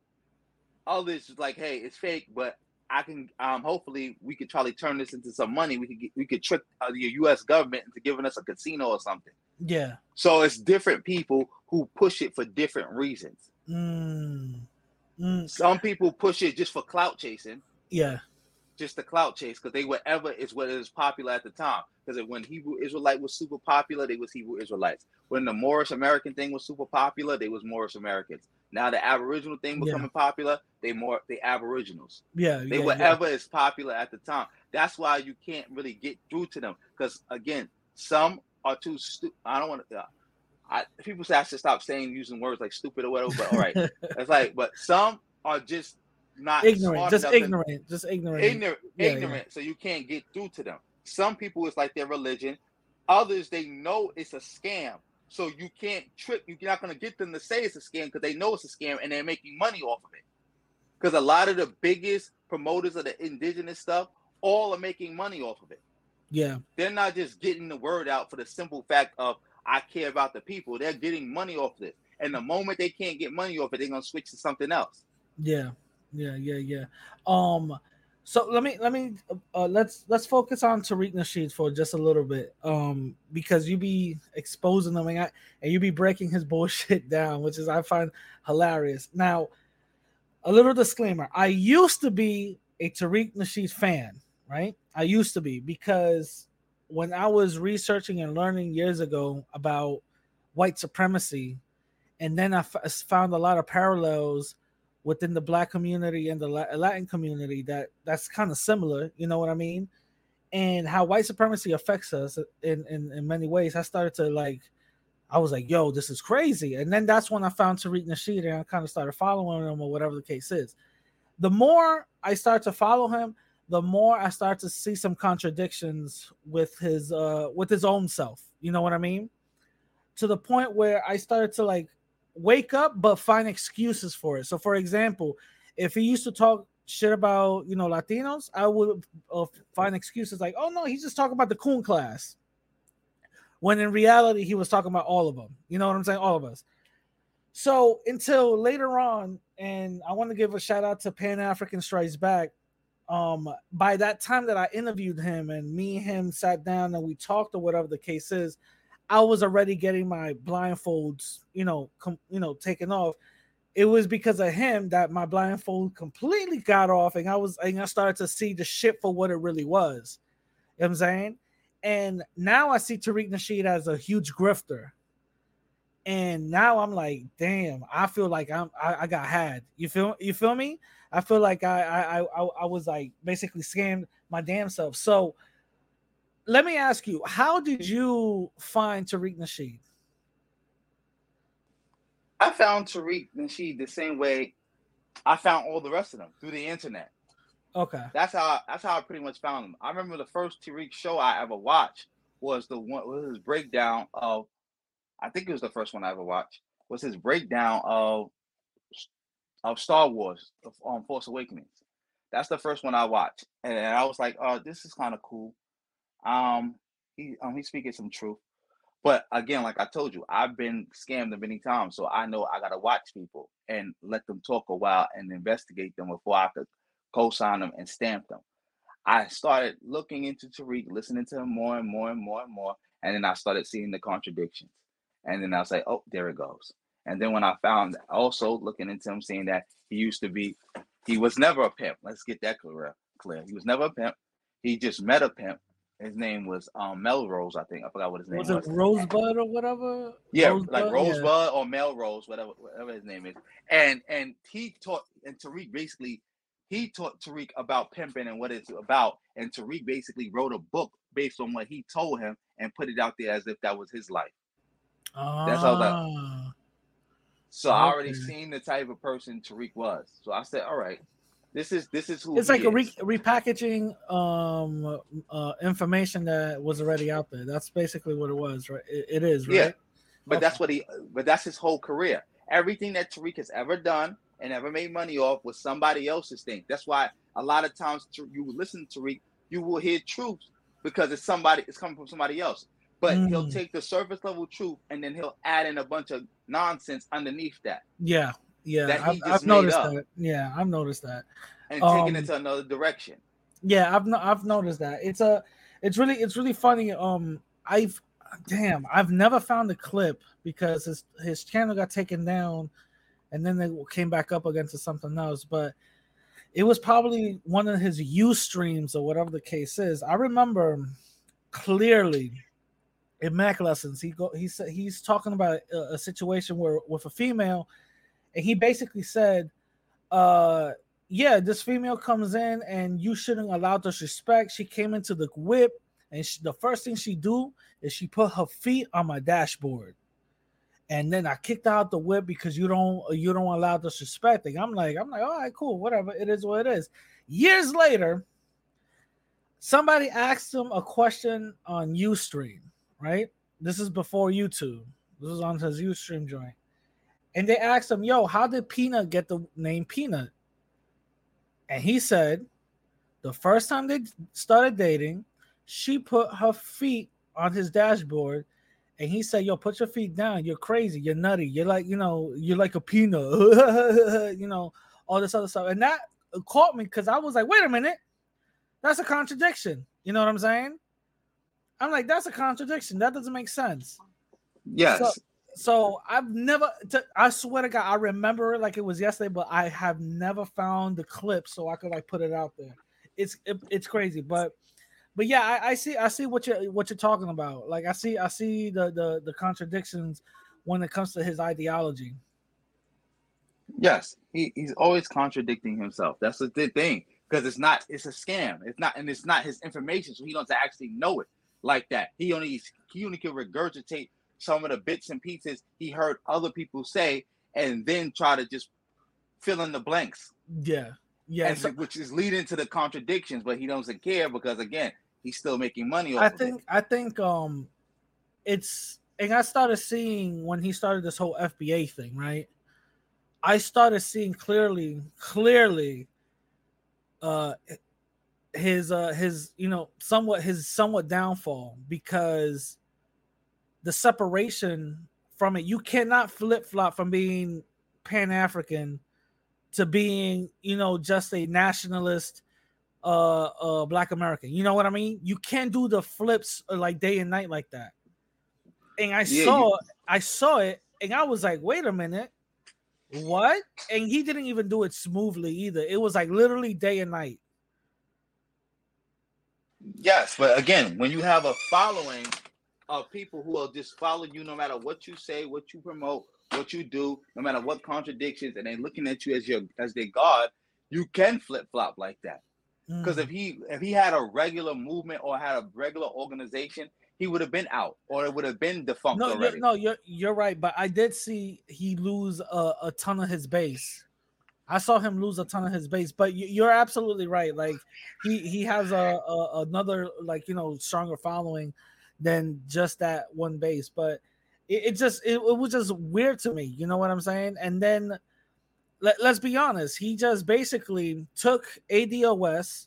others is like, hey, it's fake, but I can um hopefully we could to turn this into some money. We could get, we could trick uh, the U.S. government into giving us a casino or something. Yeah. So it's different people who push it for different reasons. Mm. Mm. Some people push it just for clout chasing, Yeah. just the clout chase, because they whatever is what is popular at the time. Because when Hebrew Israelite was super popular, they was Hebrew Israelites. When the Moorish American thing was super popular, they was Moorish Americans. Now the Aboriginal thing Yeah. becoming popular, they more they Aboriginals. Yeah. They yeah, yeah. whatever is popular at the time. That's why you can't really get through to them. Because again, some are too stupid. I don't want to. Uh, I people say I should stop saying using words like stupid or whatever. But all right, it's like, but some are just not ignorant, just ignorant, just ignorant. ignorant, Yeah, yeah. ignorant. So you can't get through to them. Some people it's like their religion. Others they know it's a scam. So you can't trip. You're not gonna get them to say it's a scam because they know it's a scam and they're making money off of it. Because a lot of the biggest promoters of the indigenous stuff all are making money off of it. Yeah. They're not just getting the word out for the simple fact of I care about the people. They're getting money off of this. And the moment they can't get money off it, they're gonna switch to something else. Yeah, yeah, yeah, yeah. Um, so let me let me uh, let's let's focus on Tariq Nasheed for just a little bit, um, because you be exposing them and, and you be breaking his bullshit down, which is I find hilarious. Now, a little disclaimer: I used to be a Tariq Nasheed fan, right? I used to be because when I was researching and learning years ago about white supremacy, and then I f- found a lot of parallels within the black community and the Latin community that that's kind of similar. You know what I mean? And how white supremacy affects us in, in in many ways. I started to like, I was like, yo, this is crazy. And then that's when I found Tariq Nasheed and I kind of started following him or whatever the case is. The more I start to follow him, the more I start to see some contradictions with his uh with his own self. You know what I mean? To the point where I started to like wake up but find excuses for it. So for example, if he used to talk shit about, you know, Latinos, I would uh, find excuses like, "Oh no, he's just talking about the coon class." When in reality, he was talking about all of them. You know what I'm saying? All of us. So until later on, and I want to give a shout out to Pan African Strikes Back um by that time that I interviewed him and me and him sat down and we talked or whatever the case is, I was already getting my blindfolds, you know, com- you know, taken off. It was because of him that my blindfold completely got off and I was and I started to see the shit for what it really was. You know I'm saying? And now I see Tariq Nasheed as a huge grifter. And now I'm like, damn, I feel like I'm I, I got had. You feel you feel me? I feel like I I I, I was like basically scammed my damn self. So let me ask you, how did you find Tariq Nasheed? I found Tariq Nasheed the same way I found all the rest of them through the internet. Okay. That's how that's how I pretty much found them. I remember the first Tariq show I ever watched was the one was his breakdown of I think it was the first one I ever watched was his breakdown of of Star Wars on um, Force Awakenings. That's the first one I watched, and I was like, "Oh, this is kind of cool." Um, he um he's speaking some truth, but again, like I told you, I've been scammed many times, so I know I gotta watch people and let them talk a while and investigate them before I could co-sign them and stamp them. I started looking into Tariq, listening to him more and more and more and more, and then I started seeing the contradictions, and then I was like, "Oh, there it goes." And then when I found also looking into him, seeing that he used to be, he was never a pimp. Let's get that clear. Clear. He was never a pimp. He just met a pimp. His name was um, Melrose, I think. I forgot what his name was. Was it Rosebud or whatever? Yeah, Rosebud? like Rosebud Yeah. or Melrose, whatever, whatever his name is. And and he taught and Tariq basically he taught Tariq about pimping and what it's about. And Tariq basically wrote a book based on what he told him and put it out there as if that was his life. That's how that- Ah, So I already seen the type of person Tariq was. So I said, all right, this is this is who it's like a re- repackaging um uh information that was already out there. That's basically what it was, right? It, it is, right? Yeah. But that's what he but that's his whole career. Everything that Tariq has ever done and ever made money off was somebody else's thing. That's why a lot of times you listen to Tariq, you will hear truth because it's somebody it's coming from somebody else. But he'll Mm. take the surface level truth and then he'll add in a bunch of nonsense underneath that Yeah, yeah. I've, I've noticed up. that. Yeah, I've noticed that. and taking Um, it to another direction. Yeah, I've no, I've noticed that. It's a it's really it's really funny. Um I've damn, I've never found a clip because his his channel got taken down and then they came back up again to something else, but it was probably one of his UStreams or whatever the case is. I remember clearly in Mack Lessons, he go he said he's talking about a, a situation where with a female, and he basically said, uh yeah, this female comes in and you shouldn't allow disrespect. She came into the whip, and she, the first thing she do is she put her feet on my dashboard, and then I kicked out the whip because you don't you don't allow disrespecting. I'm like I'm like all right, cool, whatever. It is what it is. Years later, somebody asked him a question on UStream, right? This is before YouTube. This was on his UStream joint, and they asked him, "Yo, how did Peanut get the name Peanut?" And he said, the first time they started dating, she put her feet on his dashboard. And he said, Yo, put your feet down. You're crazy. You're nutty. You're like, you know, you're like a peanut. you know, all this other stuff. And that caught me because I was like, wait a minute. That's a contradiction. You know what I'm saying? I'm like, that's a contradiction. That doesn't make sense. Yes. So I've never, t- I swear to God, I remember it like it was yesterday, but I have never found the clip so I could like put it out there. It's it, it's crazy, but but yeah, I, I see I see what you're what you're talking about. Like I see I see the the the contradictions when it comes to his ideology. Yes, he, he's always contradicting himself. That's the th- thing because it's not it's a scam. It's not and it's not his information, so he doesn't actually know it like that. He only he only can regurgitate some of the bits and pieces he heard other people say, and then try to just fill in the blanks. Yeah, yeah, so- which is leading to the contradictions. But he doesn't care because again, he's still making money. I of it. think I think um it's and I started seeing when he started this whole FBA thing, right? I started seeing clearly, clearly uh his uh his you know somewhat his somewhat downfall because the separation from it. You cannot flip-flop from being pan-african to being you know just a nationalist uh uh black american. You know what i mean? You can't do the flips uh, like day and night like that. And i Yeah, saw you- i saw it and i was like wait a minute. What? And he didn't even do it smoothly either. It was like literally day and night. Yes, but again, when you have a following of people who will just follow you no matter what you say, what you promote, what you do, no matter what contradictions, and they looking at you as your as their god, you can flip flop like that. Because Mm. if he if he had a regular movement or had a regular organization, he would have been out or it would have been defunct no, you're, already. no, you're you're right, but I did see he lose a, a ton of his base. I saw him lose a ton of his base, but you, you're absolutely right. Like he he has a, a another like you know stronger following than just that one base, but it, it just it, it was just weird to me. You know what I'm saying? And then let, let's be honest, he just basically took ADOS.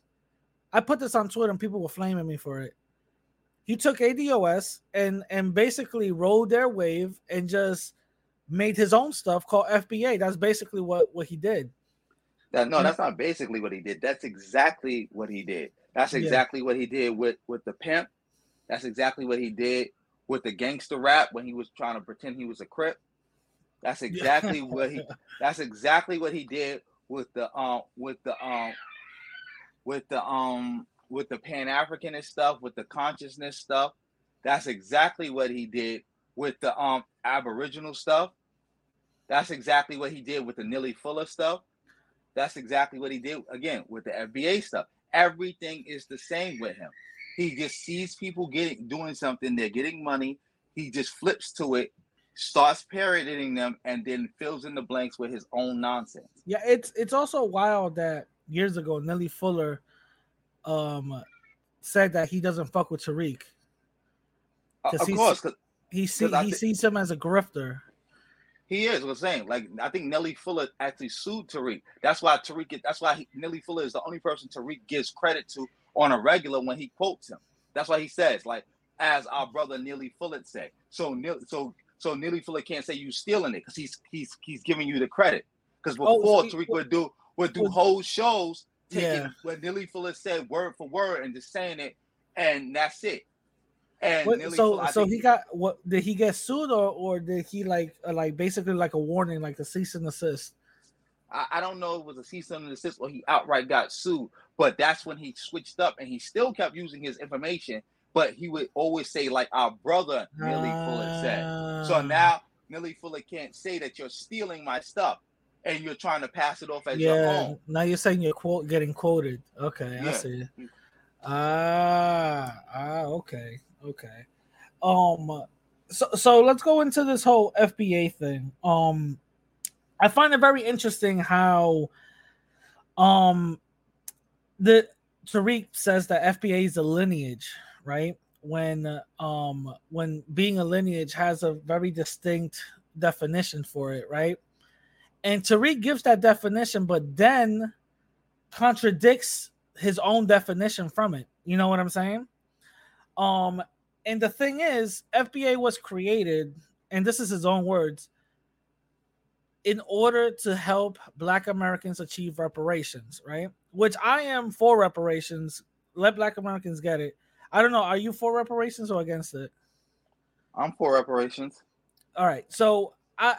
I put this on Twitter and people were flaming me for it he took ADOS and and basically rode their wave and just made his own stuff called FBA. That's basically what what he did. That, no, that's not basically what he did. That's exactly what he did. That's Yeah. exactly what he did with with the pimp. That's exactly what he did with the gangster rap when he was trying to pretend he was a crip. That's exactly what he. That's exactly what he did with the um with the um with the um with the Pan Africanist stuff, with the consciousness stuff. That's exactly what he did with the um Aboriginal stuff. That's exactly what he did with the Neely Fuller stuff. That's exactly what he did again with the FBA stuff. Everything is the same with him. He just sees people getting doing something, they're getting money. He just flips to it, starts parodying them, and then fills in the blanks with his own nonsense. Yeah, it's it's also wild that years ago Neely Fuller um said that he doesn't fuck with Tariq. Uh, of course, 'cause He see, 'Cause he thi- sees him as a grifter. he is. Was saying like I think Neely Fuller actually sued Tariq. That's why Tariq. That's why he, Nelly Fuller is the only person Tariq gives credit to on a regular when he quotes him. That's why he says like as our brother Neely Fuller said. So so so Neely Fuller can't say you stealing it because he's he's he's giving you the credit. Because Oh, before so- Tariq would do would do whole shows taking Yeah. what Neely Fuller said word for word and just saying it, and that's it. And What, so Fuller, so he got what did he get sued or or did he like uh, like basically like a warning like a cease and desist? I, I don't know if it was a cease and desist or he outright got sued, but that's when he switched up and he still kept using his information, but he would always say, like our brother Neely Fuller said. So Ah. now Neely Fuller can't say that you're stealing my stuff and you're trying to pass it off as your own. now you're saying you're quote getting quoted. Okay, I see. Ah, ah, okay, okay. Um, so so let's go into this whole FBA thing. Um, I find it very interesting how, um, the Tariq says that FBA is a lineage, right? When um when being a lineage has a very distinct definition for it, right? And Tariq gives that definition, but then contradicts his own definition from it. You know what I'm saying? Um, and the thing is, FBA was created, and this is his own words, in order to help Black Americans achieve reparations, right? Which I am for reparations. Let Black Americans get it. I don't know. Are you for reparations or against it? I'm for reparations. All right. So I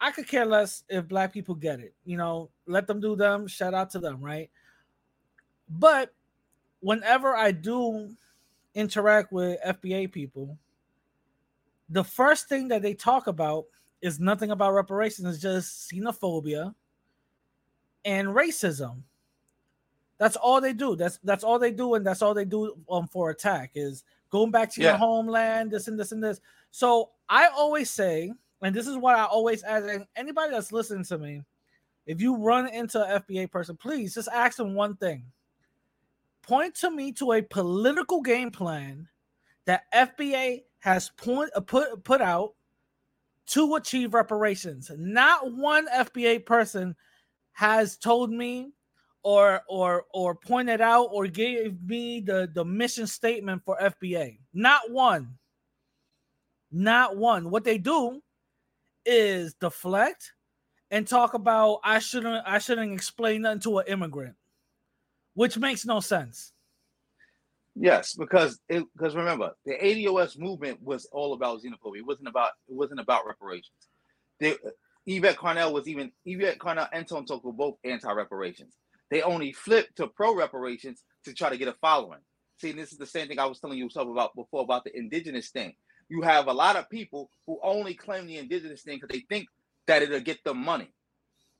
I could care less if black people get it. You know, let them do them. Shout out to them, right? But whenever I do interact with FBA people, the first thing that they talk about is nothing about reparations. It's just xenophobia and racism. That's all they do. That's that's all they do, and that's all they do um, for attack is going back to your homeland, this and this and this. So I always say, and this is what I always ask and anybody that's listening to me, if you run into an FBA person, please just ask them one thing. Point to me to a political game plan that FBA has point, uh, put put out to achieve reparations. Not one FBA person has told me or or or pointed out or gave me the the mission statement for FBA. Not one. Not one. What they do is deflect and talk about I shouldn't I shouldn't explain nothing to an immigrant, which makes no sense. Yes, because it because remember the ADOS movement was all about xenophobia. It wasn't about it wasn't about reparations. They, Yvette Carnell was even Yvette Carnell and Tom were both anti-reparations. They only flipped to pro-reparations to try to get a following. See, this is the same thing I was telling you about before about the indigenous thing. You have a lot of people who only claim the indigenous thing because they think that it'll get them money.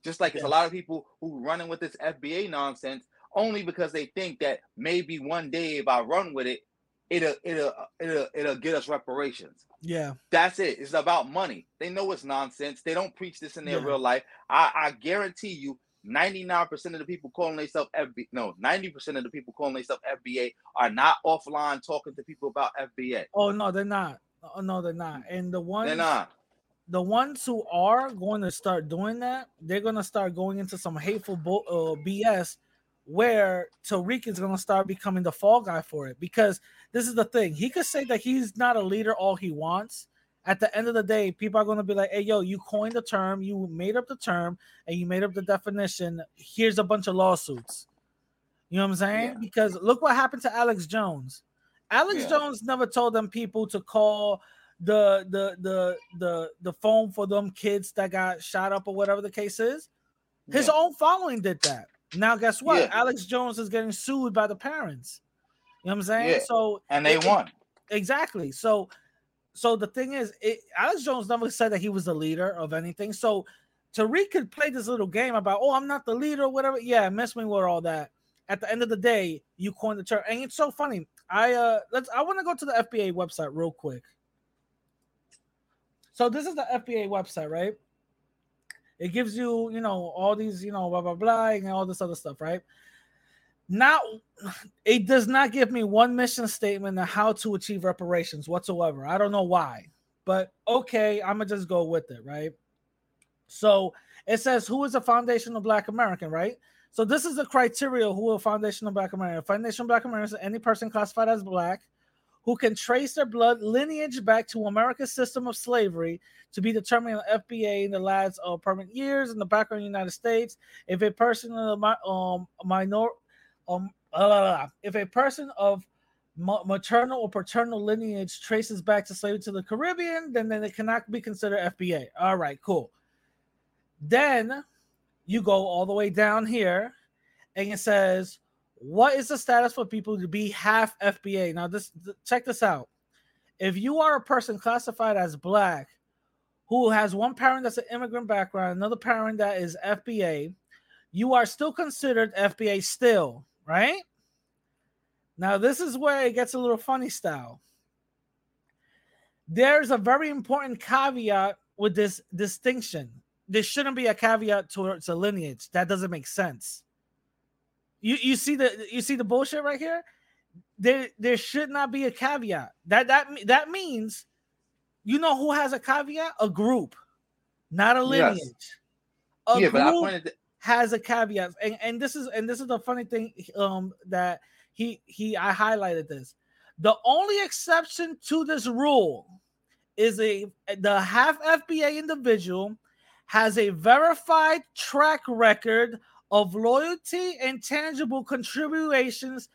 Just like it's a lot of people who running with this FBA nonsense only because they think that maybe one day if I run with it, it'll it'll it'll it'll get us reparations. Yeah. That's it. It's about money. They know it's nonsense. They don't preach this in their Yeah. real life. I, I guarantee you, 99% of the people calling themselves FBA, no, 90% of the people calling themselves FBA are not offline talking to people about FBA. Oh no, they're not. Oh no, they're not. And the ones They're not. the ones who are going to start doing that, they're going to start going into some hateful bo- uh, BS where Tariq is going to start becoming the fall guy for it. Because this is the thing, he could say that he's not a leader all he wants. At the end of the day, people are going to be like, hey, yo, you coined the term, you made up the term, and you made up the definition. Here's a bunch of lawsuits. You know what I'm saying? Yeah. Because look what happened to Alex Jones. Alex Yeah. Jones never told them people to call the the the the the phone for them kids that got shot up or whatever the case is. His Yeah. own following did that. Now, guess what? Yeah. Alex Jones is getting sued by the parents. You know what I'm saying? Yeah. So And they it- won. exactly. So so the thing is, it, Alex Jones never said that he was the leader of anything. So Tariq could play this little game about, oh, I'm not the leader or whatever. Yeah, miss me with all that. At the end of the day, you coined the term, and it's so funny. I uh let's I want to go to the FBA website real quick. So this is the FBA website, right? It gives you, you know, all these, you know, blah blah blah, and all this other stuff, right? Now, it does not give me one mission statement on how to achieve reparations whatsoever. I don't know why, but okay, I'm gonna just go with it, right? So it says, "Who is a foundational Black American?" Right. So this is the criteria who a foundational Black American. Foundational Black American is any person classified as Black who can trace their blood lineage back to America's system of slavery to be determined in the FBA in the last uh, permanent years in the background of the United States. If a person of um minor um if a person of maternal or paternal lineage traces back to slavery to the Caribbean, then then it cannot be considered FBA. All right, cool. Then you go all the way down here, and it says, "What is the status for people to be half FBA?" Now, this th- check this out. If you are a person classified as black, who has one parent that's an immigrant background, another parent that is FBA, you are still considered FBA still, right? Now, this is where it gets a little funny style. There's a very important caveat with this distinction. There shouldn't be a caveat towards a lineage. That doesn't make sense. You you see the you see the bullshit right here? There there should not be a caveat. That that that means you know who has a caveat? A group, not a lineage. Yes. A yeah, but I group has a caveat and, and this is and this is the funny thing um that he he i highlighted this the only exception to this rule is a the half fba individual has a verified track record of loyalty and tangible contributions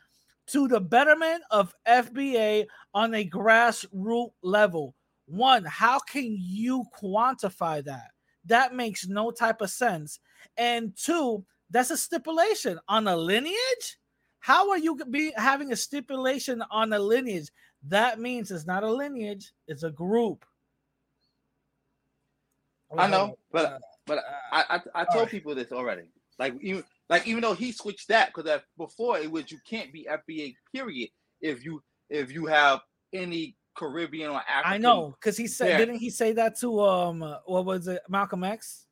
to the betterment of fba on a grassroots level one how can you quantify that that makes no type of sense and two, that's a stipulation on a lineage. How are you be having a stipulation on a lineage? That means it's not a lineage, it's a group. I know, but Uh, but I I, I told people this already. Like even like even though he switched that because before it was you can't be FBA period if you if you have any Caribbean or African. I know because he said, Yeah. didn't he say that to um, what was it, Malcolm X?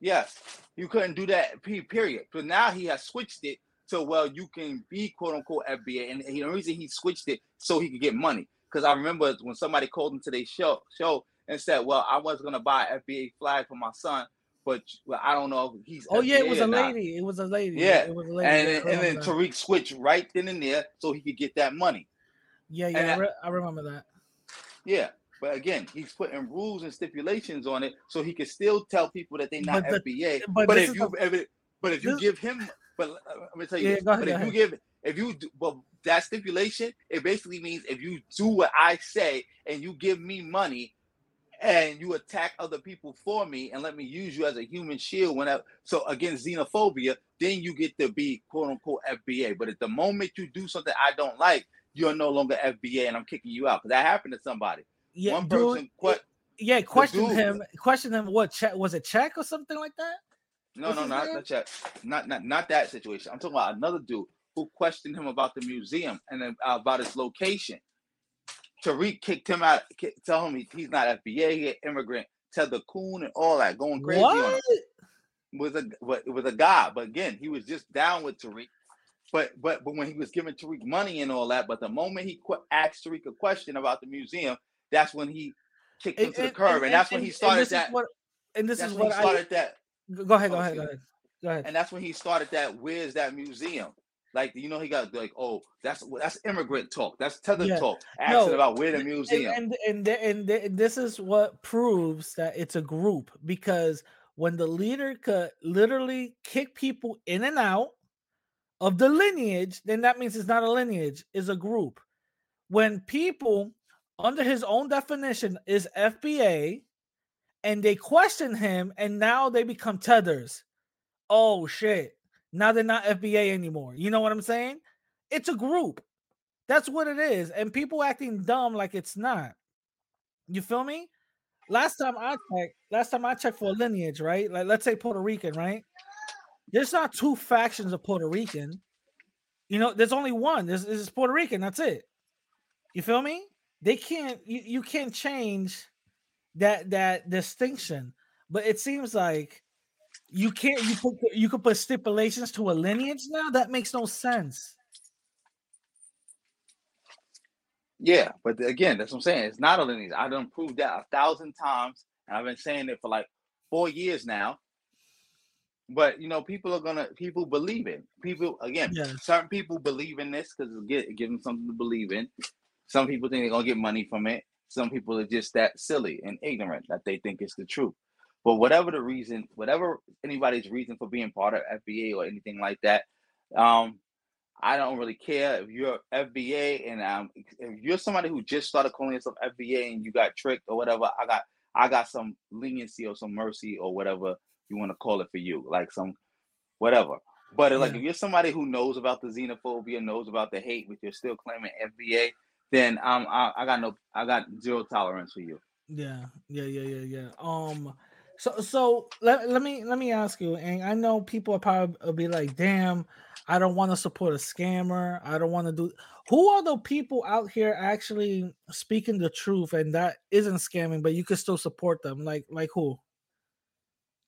Yes, you couldn't do that. Period. But now he has switched it to well, you can be quote unquote FBA, and the reason he switched it so he could get money. Because I remember when somebody called him to their show show and said, "Well, I was gonna buy FBA flag for my son, but well, I don't know if he's." Oh yeah, it was a not." lady. It was a lady. Yeah, it was a lady. And then, and then. Tariq switched right then and there so he could get that money. yeah, yeah, and I, re- I remember that. Yeah. But again, he's putting rules and stipulations on it so he can still tell people that they're not But the- FBA. but But, if you the- if it, but if you this- give him but uh, let me tell you Yeah, this, ahead, but go if you give if you do well that stipulation, it basically means if you do what I say and you give me money and you attack other people for me and let me use you as a human shield whenever so against xenophobia, then you get to be quote unquote FBA. But at the moment you do something I don't like, you're no longer FBA and I'm kicking you out. Because that happened to somebody. Yeah, One dude, person yeah, question him. Question him. What check was it? Check or something like that? No, What's no, not name? not that. Not not not that situation. I'm talking about another dude who questioned him about the museum and about its location. Tariq kicked him out. Tell him he, he's not FBA, he an immigrant. Tell the coon and all that, going crazy on him. What? Was a wa- was a guy, but again, he was just down with Tariq. But but but when he was giving Tariq money and all that, but the moment he qu- asked Tariq a question about the museum, that's when he kicked him to the curb, and, that's when he started that. what- and this is what he started that. Go ahead. Go Oh, ahead. Go ahead. Go ahead. and that's when he started that where's that museum like you know he got like oh that's that's immigrant talk. That's tether Yeah. talk asking No, about where the museum and and, and, and this is what proves that it's a group because when the leader could literally kick people in and out of the lineage then that means it's not a lineage it's a group. When people under his own definition is fba and they question him and now they become tethers. Oh shit now they're not fba anymore you know what i'm saying it's a group that's what it is. And people acting dumb like it's not. You feel me? Last time I checked, last time I checked for a lineage, right? Like let's say Puerto Rican, right? There's not two factions of Puerto Rican. You know, there's only one. This is Puerto Rican. That's it. You feel me? They can't you, you can't change that that distinction. But it seems like you can't you put you could put stipulations to a lineage now. That makes no sense. yeah but again that's what i'm saying it's not a lineage i done proved that a thousand times and i've been saying it for like four years now but you know people are gonna people believe it people again Yeah. certain people believe in this because it get- it gives them something to believe in some people think they're gonna get money from it some people are just that silly and ignorant that they think it's the truth but whatever the reason whatever anybody's reason for being part of fba or anything like that um I don't really care if you're FBA and um, if you're somebody who just started calling yourself FBA and you got tricked or whatever. I got I got some leniency or some mercy or whatever you want to call it for you, like some whatever. But like if you're somebody who knows about the xenophobia, knows about the hate, but you're still claiming FBA, then um I, I got no I got zero tolerance for you. Yeah, yeah, yeah, yeah, yeah. Um, so so let, let me let me ask you, and I know people are probably be like, "Damn, I don't want to support a scammer. I don't want to do." Who are the people out here actually speaking the truth and that isn't scamming, but you can still support them? Like like who?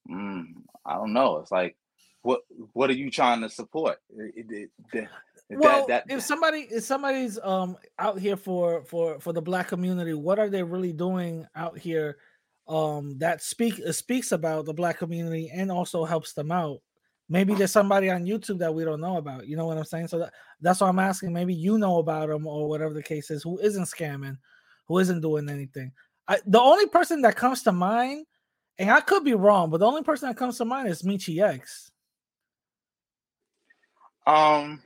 Mm, I don't know. It's like what what are you trying to support? It- it- it- that- Well, that- if somebody if somebody's um out here for for for the black community, what are they really doing out here um that speak uh, speaks about the black community and also helps them out? Maybe there's somebody on YouTube that we don't know about. You know what I'm saying? So that, that's why I'm asking. Maybe you know about them or whatever the case is. Who isn't scamming? Who isn't doing anything? I, the only person that comes to mind, and I could be wrong, but the only person that comes to mind is Michi X. Um,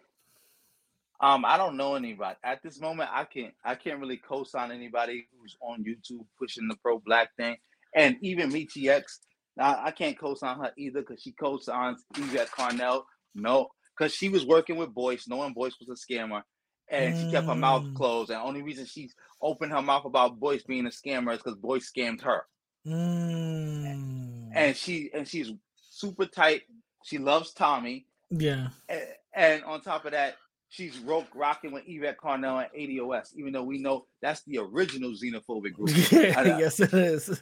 um, I don't know anybody at this moment. I can't, I can't really co-sign anybody who's on YouTube pushing the pro-black thing, and even Michi I can't co-sign her either because she co-signs Yvette Carnell. No, because she was working with Boyce, knowing Boyce was a scammer, and she kept her mouth Mm. closed. And the only reason she's opened her mouth about Boyce being a scammer is because Boyce scammed her. Mm. and she and she's super tight. She loves Tommy, Yeah. and, and on top of that, she's rock rocking with Yvette Carnell and ADOS. Even though we know that's the original xenophobic group. Yes, it is.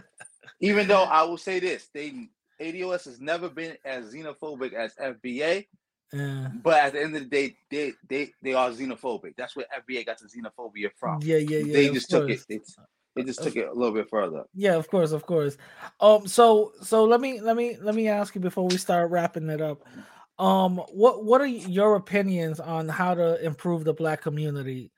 Even though I will say this, they ADOS has never been as xenophobic as FBA, yeah. but at the end of the day, they they they are xenophobic. That's where FBA got the xenophobia from. Yeah, yeah, yeah. they just took course. it. They, they just took it a little bit further. Yeah, of course, of course. Um, so so let me let me let me ask you before we start wrapping it up. Um, what what are your opinions on how to improve the black community?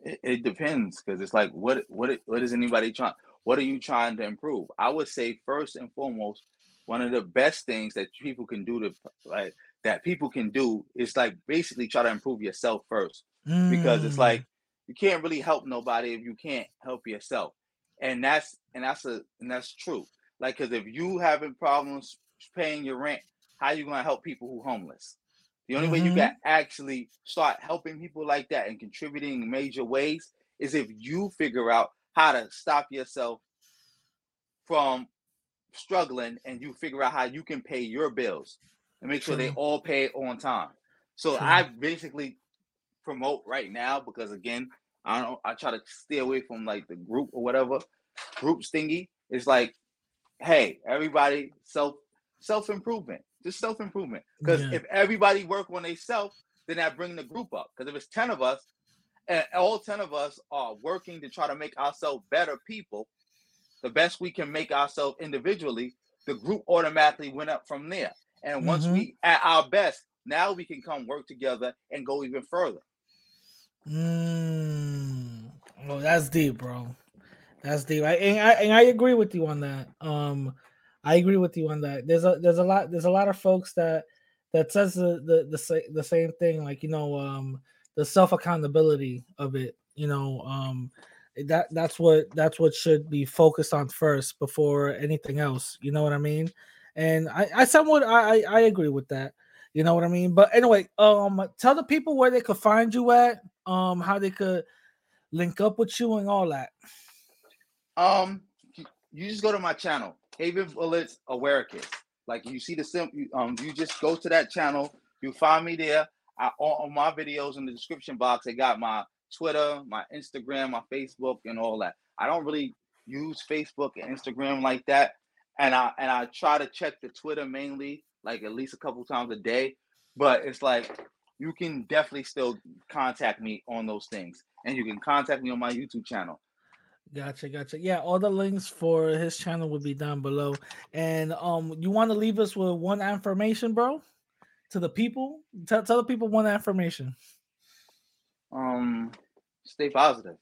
It, it depends because it's like what what what is anybody trying? What are you trying to improve? I would say first and foremost, one of the best things that people can do to like that people can do is like basically try to improve yourself first because it's Mm, like you can't really help nobody if you can't help yourself, and that's and that's a and that's true. Like because if you having problems paying your rent, how you gonna help people who homeless? The only way you Mhm. can actually start helping people like that and contributing in major ways is if you figure out how to stop yourself from struggling and you figure out how you can pay your bills and make sure they all pay on time. So True. I basically promote right now because again, I don't I try to stay away from like the group or whatever group stingy. It's like, hey, everybody self self improvement, just self improvement. Because Yeah. if everybody work on themselves, then that bring the group up. Because if it's ten of us, and all ten of us are working to try to make ourselves better people, the best we can make ourselves individually, the group automatically went up from there. And once Mhm. we at our best, now we can come work together and go even further. Mm. Oh, that's deep, bro. That's deep. I and, I and I agree with you on that. Um, I agree with you on that. There's a there's a lot there's a lot of folks that that says the the the, the same thing. Like you know, um, the self accountability of it. You know, um, that that's what that's what should be focused on first before anything else. You know what I mean? And I I somewhat I I, I agree with that. You know what I mean? But anyway, um, tell the people where they could find you at, um, how they could link up with you and all that. Um, you- you just go to my channel, Javen Bullets Awareness. Like you see the sim, um, you just go to that channel. You find me there. I, on, on my videos in the description box, I got my Twitter, my Instagram, my Facebook, and all that. I don't really use Facebook and Instagram like that, and I and I try to check the Twitter mainly, like at least a couple times a day. But it's like you can definitely still contact me on those things, and you can contact me on my YouTube channel. Gotcha, gotcha. Yeah, all the links for his channel will be down below. And um, you want to leave us with one affirmation, bro, to the people. Tell tell the people one affirmation. Um, stay positive.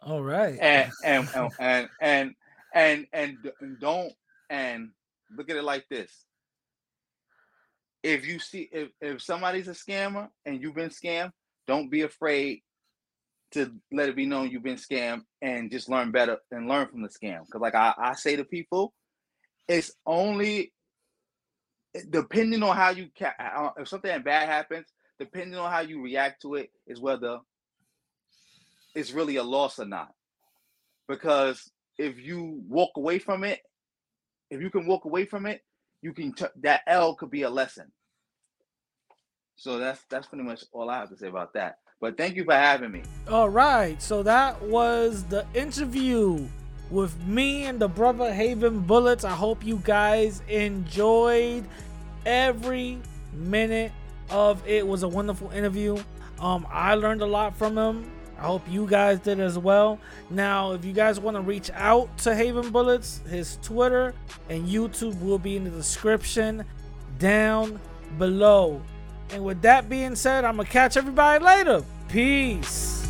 All right. and and and and and and, and and don't and look at it like this if you see if, if somebody's a scammer and you've been scammed don't be afraid to let it be known you've been scammed and just learn better and learn from the scam. Because like I, I say to people it's only depending on how you ca- if something bad happens depending on how you react to it is whether it's really a loss or not. Because if you walk away from it if you can walk away from it you can t- that l could be a lesson. So that's that's pretty much all i have to say about that but thank you for having me All right, so that was the interview with me and the brother Javen Bullets. I hope you guys enjoyed every minute of it. it was a wonderful interview. Um, I learned a lot from him. I hope you guys did as well. Now, if you guys want to reach out to Javen Bullets, his Twitter and YouTube will be in the description down below. And with that being said, I'm gonna catch everybody later. Peace.